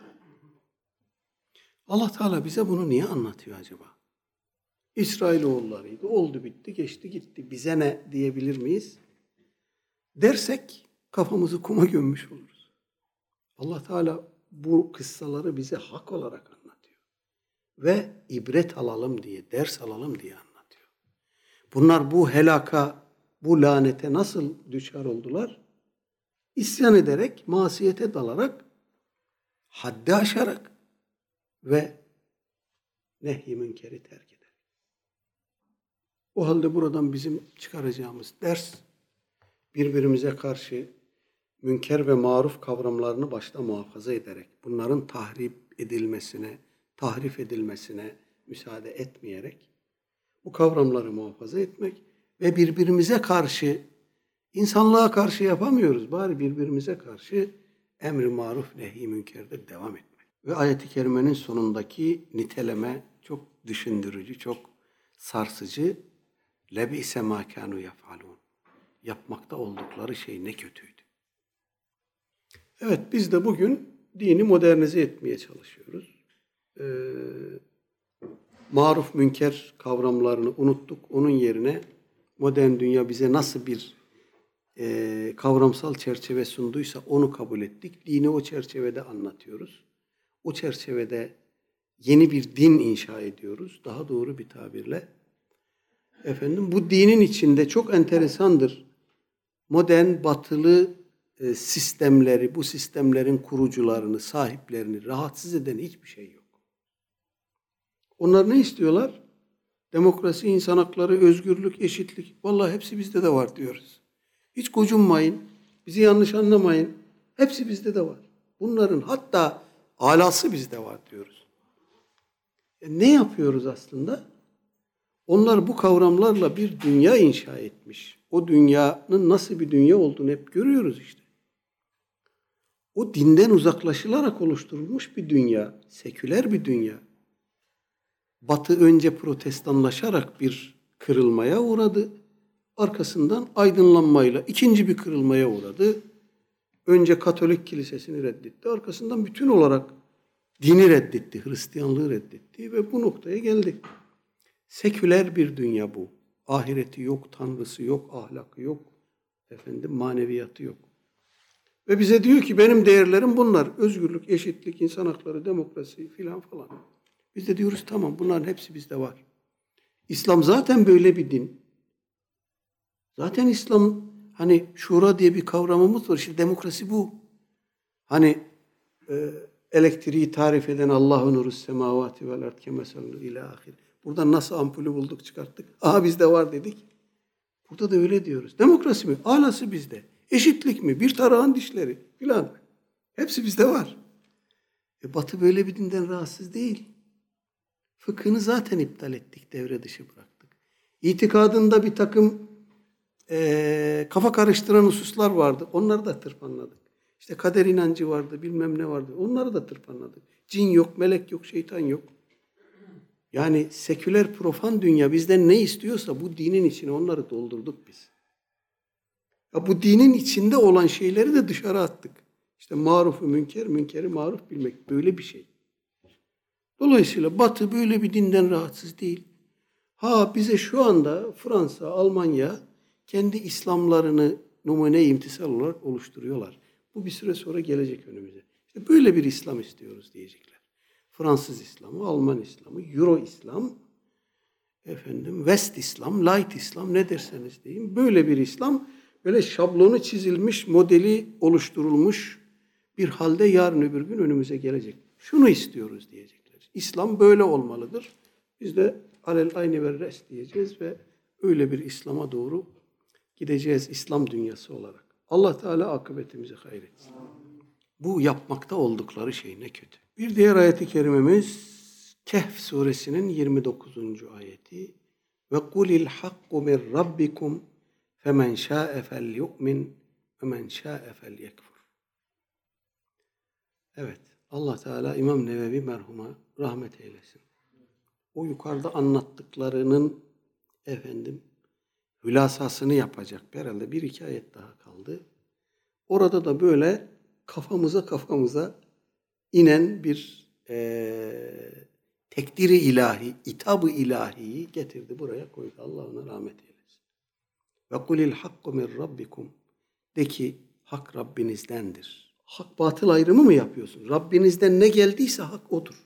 Allah Teala bize bunu niye anlatıyor acaba? İsrailoğullarıydı, oldu bitti, geçti gitti. Bize ne diyebilir miyiz? Dersek kafamızı kuma gömmüş oluruz. Allah Teala bu kıssaları bize hak olarak anlatıyor. Ve ibret alalım diye, ders alalım diye anlatıyor. Bunlar bu helaka, bu lanete nasıl düşer oldular? İsyan ederek, masiyete dalarak, haddi aşarak ve nehy münkeri terk eder. O halde buradan bizim çıkaracağımız ders birbirimize karşı münker ve maruf kavramlarını başta muhafaza ederek bunların tahrip edilmesine, tahrif edilmesine müsaade etmeyerek bu kavramları muhafaza etmek ve birbirimize karşı insanlığa karşı yapamıyoruz. Bari birbirimize karşı emri maruf nehi münkerde devam etmek. Ve ayet-i kerimenin sonundaki niteleme çok düşündürücü, çok sarsıcı. Lebise ma kanu yefalun. Yapmakta oldukları şey ne kötüydü. Evet biz de bugün dini modernize etmeye çalışıyoruz. Ee, maruf münker kavramlarını unuttuk. Onun yerine modern dünya bize nasıl bir e, kavramsal çerçeve sunduysa onu kabul ettik. Dini o çerçevede anlatıyoruz. O çerçevede yeni bir din inşa ediyoruz. Daha doğru bir tabirle. Efendim bu dinin içinde çok enteresandır. Modern batılı e, sistemleri, bu sistemlerin kurucularını, sahiplerini rahatsız eden hiçbir şey yok. Onlar ne istiyorlar? Demokrasi, insan hakları, özgürlük, eşitlik. Vallahi hepsi bizde de var diyoruz. Hiç gocunmayın, bizi yanlış anlamayın. Hepsi bizde de var. Bunların hatta alası bizde var diyoruz. E ne yapıyoruz aslında? Onlar bu kavramlarla bir dünya inşa etmiş. O dünyanın nasıl bir dünya olduğunu hep görüyoruz işte. O dinden uzaklaşılarak oluşturulmuş bir dünya, seküler bir dünya. Batı önce protestanlaşarak bir kırılmaya uğradı. Arkasından aydınlanmayla ikinci bir kırılmaya uğradı. Önce Katolik kilisesini reddetti. Arkasından bütün olarak dini reddetti, Hristiyanlığı reddetti ve bu noktaya geldi. Seküler bir dünya bu. Ahireti yok, tanrısı yok, ahlakı yok, efendim maneviyatı yok. Ve bize diyor ki benim değerlerim bunlar. Özgürlük, eşitlik, insan hakları, demokrasi filan falan. Biz de diyoruz tamam bunların hepsi bizde var. İslam zaten böyle bir din. Zaten İslam hani şura diye bir kavramımız var. İşte demokrasi bu. Hani e, elektriği tarif eden Allahu nuru semavati vel ard kemesallu ila ahir. Buradan nasıl ampulü bulduk çıkarttık. Aha bizde var dedik. Burada da öyle diyoruz. Demokrasi mi? Alası bizde. Eşitlik mi? Bir tarağın dişleri filan. Hepsi bizde var. E Batı böyle bir dinden rahatsız değil. Fıkhını zaten iptal ettik, devre dışı bıraktık. İtikadında bir takım e, kafa karıştıran hususlar vardı. Onları da tırpanladık. İşte kader inancı vardı, bilmem ne vardı. Onları da tırpanladık. Cin yok, melek yok, şeytan yok. Yani seküler profan dünya bizden ne istiyorsa bu dinin içine onları doldurduk biz. Ya bu dinin içinde olan şeyleri de dışarı attık. İşte marufu münker, münkeri maruf bilmek böyle bir şey. Dolayısıyla Batı böyle bir dinden rahatsız değil. Ha bize şu anda Fransa, Almanya kendi İslamlarını numune imtisal olarak oluşturuyorlar. Bu bir süre sonra gelecek önümüze. İşte böyle bir İslam istiyoruz diyecekler. Fransız İslamı, Alman İslamı, Euro İslam, efendim West İslam, Light İslam ne derseniz deyin. Böyle bir İslam böyle şablonu çizilmiş, modeli oluşturulmuş bir halde yarın öbür gün önümüze gelecek. Şunu istiyoruz diyecekler. İslam böyle olmalıdır. Biz de alel aynı ve res diyeceğiz ve öyle bir İslam'a doğru gideceğiz İslam dünyası olarak. Allah Teala akıbetimizi hayretsin. Bu yapmakta oldukları şey ne kötü. Bir diğer ayeti kerimemiz Kehf suresinin 29. ayeti. Ve kulil hakku min rabbikum femen şa'e fel yu'min ve men şa'e fel yekfur. Evet, Allah Teala İmam Nevevi merhuma rahmet eylesin. O yukarıda anlattıklarının efendim hülasasını yapacak. Herhalde bir iki ayet daha kaldı. Orada da böyle kafamıza kafamıza inen bir e, tekdiri ilahi, itabı ilahiyi getirdi buraya koydu. Allah ona rahmet eylesin. Ve kulil hakku min rabbikum. De ki hak Rabbinizdendir. Hak batıl ayrımı mı yapıyorsun? Rabbinizden ne geldiyse hak odur.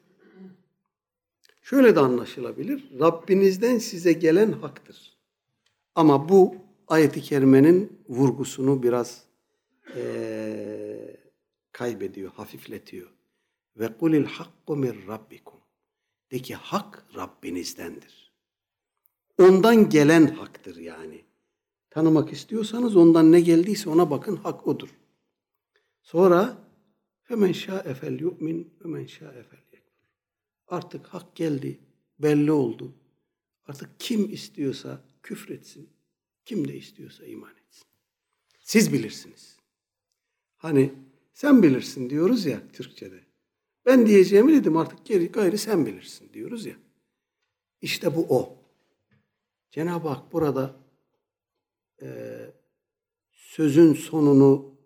Şöyle de anlaşılabilir. Rabbinizden size gelen haktır. Ama bu ayeti kerimenin vurgusunu biraz e, kaybediyor, hafifletiyor. Ve kulil hakku min rabbikum. De ki hak Rabbinizdendir. Ondan gelen haktır yani. Tanımak istiyorsanız ondan ne geldiyse ona bakın hak odur. Sonra hemen şa'e fel yu'min ve men şa'e. Artık hak geldi, belli oldu. Artık kim istiyorsa küfretsin, kim de istiyorsa iman etsin. Siz bilirsiniz. Hani sen bilirsin diyoruz ya Türkçe'de. Ben diyeceğimi dedim artık geri gayrı sen bilirsin diyoruz ya. İşte bu o. Cenab-ı Hak burada e, sözün sonunu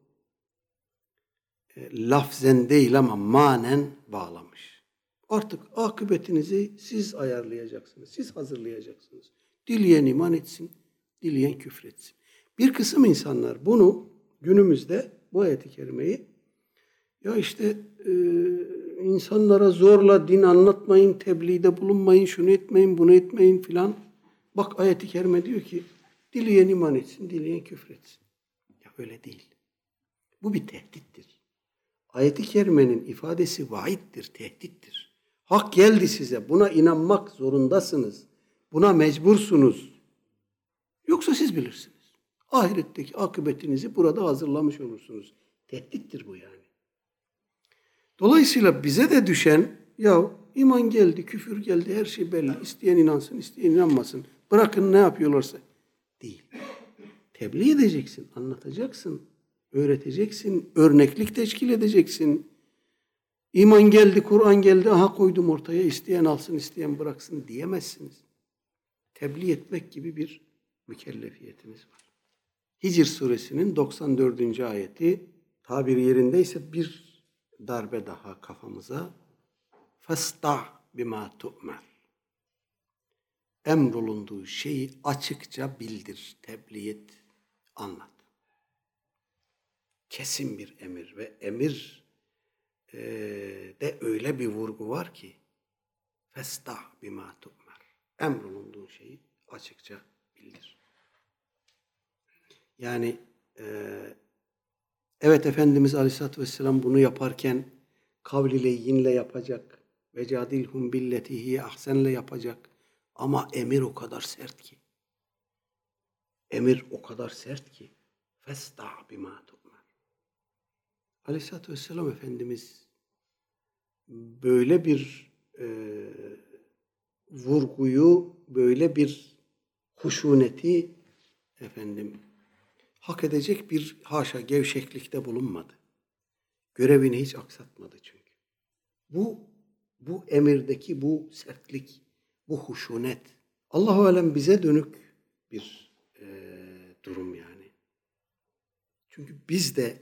e, lafzen değil ama manen bağlamış. Artık akıbetinizi siz ayarlayacaksınız. Siz hazırlayacaksınız. Dileyen iman etsin, dileyen küfretsin. Bir kısım insanlar bunu günümüzde bu ayeti kerimeyi ya işte e, insanlara zorla din anlatmayın, tebliğde bulunmayın, şunu etmeyin, bunu etmeyin filan. Bak ayeti kerime diyor ki dileyen iman etsin, dileyen küfretsin. Ya öyle değil. Bu bir tehdittir. Ayeti kerimenin ifadesi vaiddir, tehdittir. Hak geldi size, buna inanmak zorundasınız. Buna mecbursunuz. Yoksa siz bilirsiniz. Ahiretteki akıbetinizi burada hazırlamış olursunuz. Tehdittir bu yani. Dolayısıyla bize de düşen ya iman geldi, küfür geldi, her şey belli. İsteyen inansın, isteyen inanmasın. Bırakın ne yapıyorlarsa. Değil. Tebliğ edeceksin, anlatacaksın, öğreteceksin, örneklik teşkil edeceksin. İman geldi, Kur'an geldi, aha koydum ortaya, isteyen alsın, isteyen bıraksın diyemezsiniz. Tebliğ etmek gibi bir mükellefiyetiniz var. Hicr suresinin 94. ayeti tabir yerindeyse bir darbe daha kafamıza. Fasta bima tu'mer. Emrolunduğu şeyi açıkça bildir, tebliğ et, anlat. Kesin bir emir ve emir e, de öyle bir vurgu var ki festa bima tu'mer. Emrolunduğu şeyi açıkça bildir. Yani e, evet Efendimiz Aleyhisselatü Vesselam bunu yaparken kavliyle yinle yapacak. Ve cadilhum billetihi ahsenle yapacak. Ama emir o kadar sert ki. Emir o kadar sert ki. Festa bima. Aleyhisselatü Vesselam Efendimiz böyle bir e, vurguyu, böyle bir huşuneti efendim hak edecek bir haşa gevşeklikte bulunmadı. Görevini hiç aksatmadı çünkü. Bu bu emirdeki bu sertlik, bu huşunet Allahu alem bize dönük bir e, durum yani. Çünkü biz de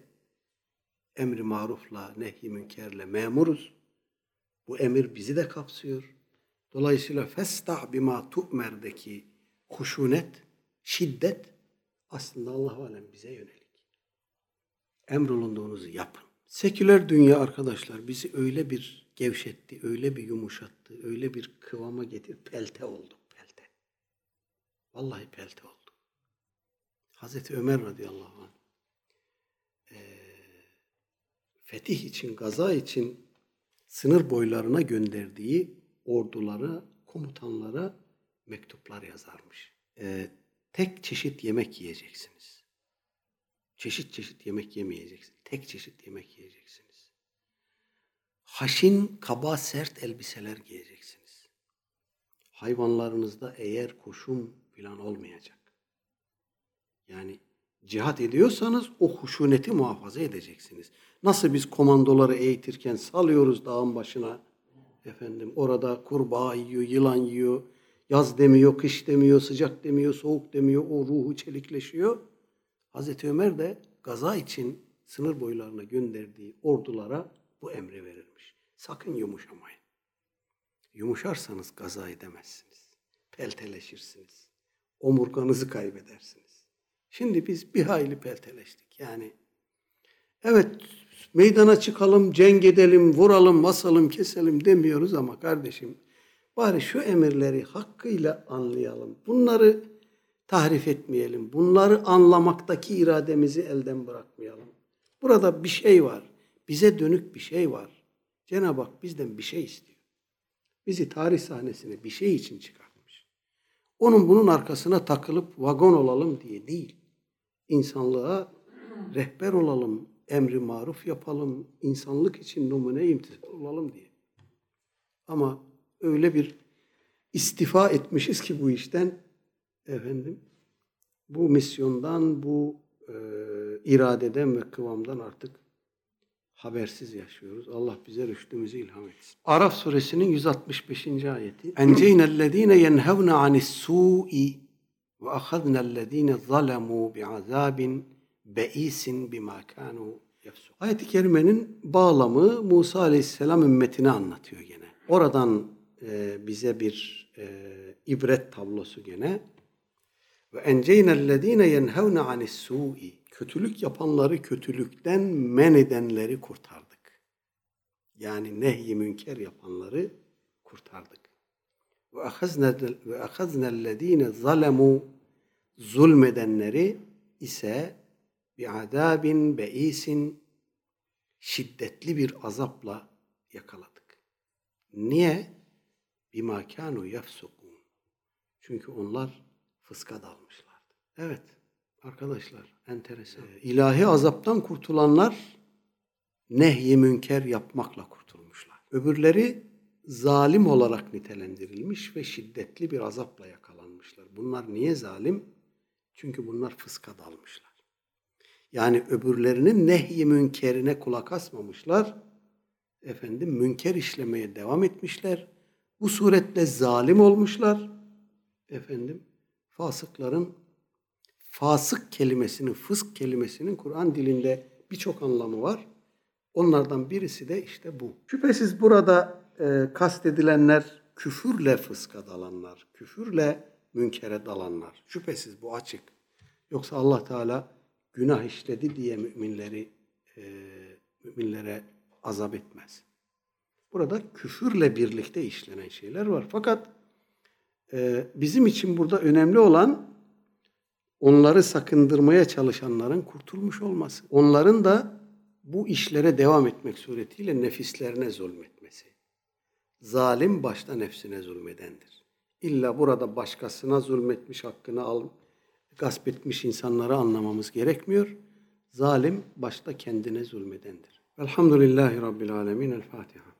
emri marufla, nehy münkerle memuruz. Bu emir bizi de kapsıyor. Dolayısıyla festah bima tu'mer'deki huşunet, şiddet aslında Allah alem bize yönelik. Emrolunduğunuzu yapın. Seküler dünya arkadaşlar bizi öyle bir gevşetti, öyle bir yumuşattı, öyle bir kıvama getir, pelte olduk, pelte. Vallahi pelte olduk. Hazreti Ömer radıyallahu anh e, fetih için, gaza için sınır boylarına gönderdiği ordulara, komutanlara mektuplar yazarmış. E, tek çeşit yemek yiyeceksiniz. Çeşit çeşit yemek yemeyeceksiniz. Tek çeşit yemek yiyeceksiniz. Haşin, kaba, sert elbiseler giyeceksiniz. Hayvanlarınızda eğer koşum falan olmayacak. Yani cihat ediyorsanız o huşuneti muhafaza edeceksiniz. Nasıl biz komandoları eğitirken salıyoruz dağın başına. Efendim orada kurbağa yiyor, yılan yiyor. Yaz demiyor, kış demiyor, sıcak demiyor, soğuk demiyor. O ruhu çelikleşiyor. Hazreti Ömer de gaza için sınır boylarına gönderdiği ordulara bu emri verilmiş. Sakın yumuşamayın. Yumuşarsanız gaza edemezsiniz. Pelteleşirsiniz. Omurganızı kaybedersiniz. Şimdi biz bir hayli pelteleştik. Yani evet meydana çıkalım, cenk edelim, vuralım, basalım, keselim demiyoruz ama kardeşim bari şu emirleri hakkıyla anlayalım. Bunları tahrif etmeyelim. Bunları anlamaktaki irademizi elden bırakmayalım. Burada bir şey var. Bize dönük bir şey var. Cenab-ı Hak bizden bir şey istiyor. Bizi tarih sahnesine bir şey için çıkartmış. Onun bunun arkasına takılıp vagon olalım diye değil. İnsanlığa rehber olalım, emri maruf yapalım, insanlık için numune imtisal olalım diye. Ama öyle bir istifa etmişiz ki bu işten efendim bu misyondan, bu e, iradeden ve kıvamdan artık habersiz yaşıyoruz. Allah bize rüştümüzü ilham etsin. Araf suresinin 165. ayeti. Enceynellezine yenhevne anis ve ahadnellezine zalemu bi'azabin beisin bima kanu yefsuk. Ayet-i kerimenin bağlamı Musa aleyhisselam ümmetini anlatıyor gene. Oradan e, bize bir e, ibret tablosu gene. Ve enceynellezine yenhevne anis su'i. Kötülük yapanları kötülükten men edenleri kurtardık. Yani nehy münker yapanları kurtardık. Ve ahazne ve ahaznellezine zalemu zulmedenleri ise bir adabin beisin şiddetli bir azapla yakaladık. Niye? Bima kanu yafsukun. Çünkü onlar fıska dalmışlardı. Evet arkadaşlar enteresan. Ee, İlahi azaptan kurtulanlar nehy münker yapmakla kurtulmuşlar. Öbürleri zalim olarak nitelendirilmiş ve şiddetli bir azapla yakalanmışlar. Bunlar niye zalim? Çünkü bunlar fıska dalmışlar. Yani öbürlerinin nehy münkerine kulak asmamışlar. Efendim münker işlemeye devam etmişler. Bu suretle zalim olmuşlar. Efendim fasıkların fasık kelimesinin, fısk kelimesinin Kur'an dilinde birçok anlamı var. Onlardan birisi de işte bu. Şüphesiz burada e, kastedilenler küfürle fıska dalanlar, küfürle münkere dalanlar. Şüphesiz bu açık. Yoksa Allah Teala günah işledi diye müminleri e, müminlere azap etmez. Burada küfürle birlikte işlenen şeyler var. Fakat e, bizim için burada önemli olan onları sakındırmaya çalışanların kurtulmuş olması. Onların da bu işlere devam etmek suretiyle nefislerine zulmetmesi. Zalim başta nefsine zulmedendir. İlla burada başkasına zulmetmiş, hakkını al, gasp etmiş insanları anlamamız gerekmiyor. Zalim başta kendine zulmedendir. Elhamdülillahi Rabbil Alemin. El Fatiha.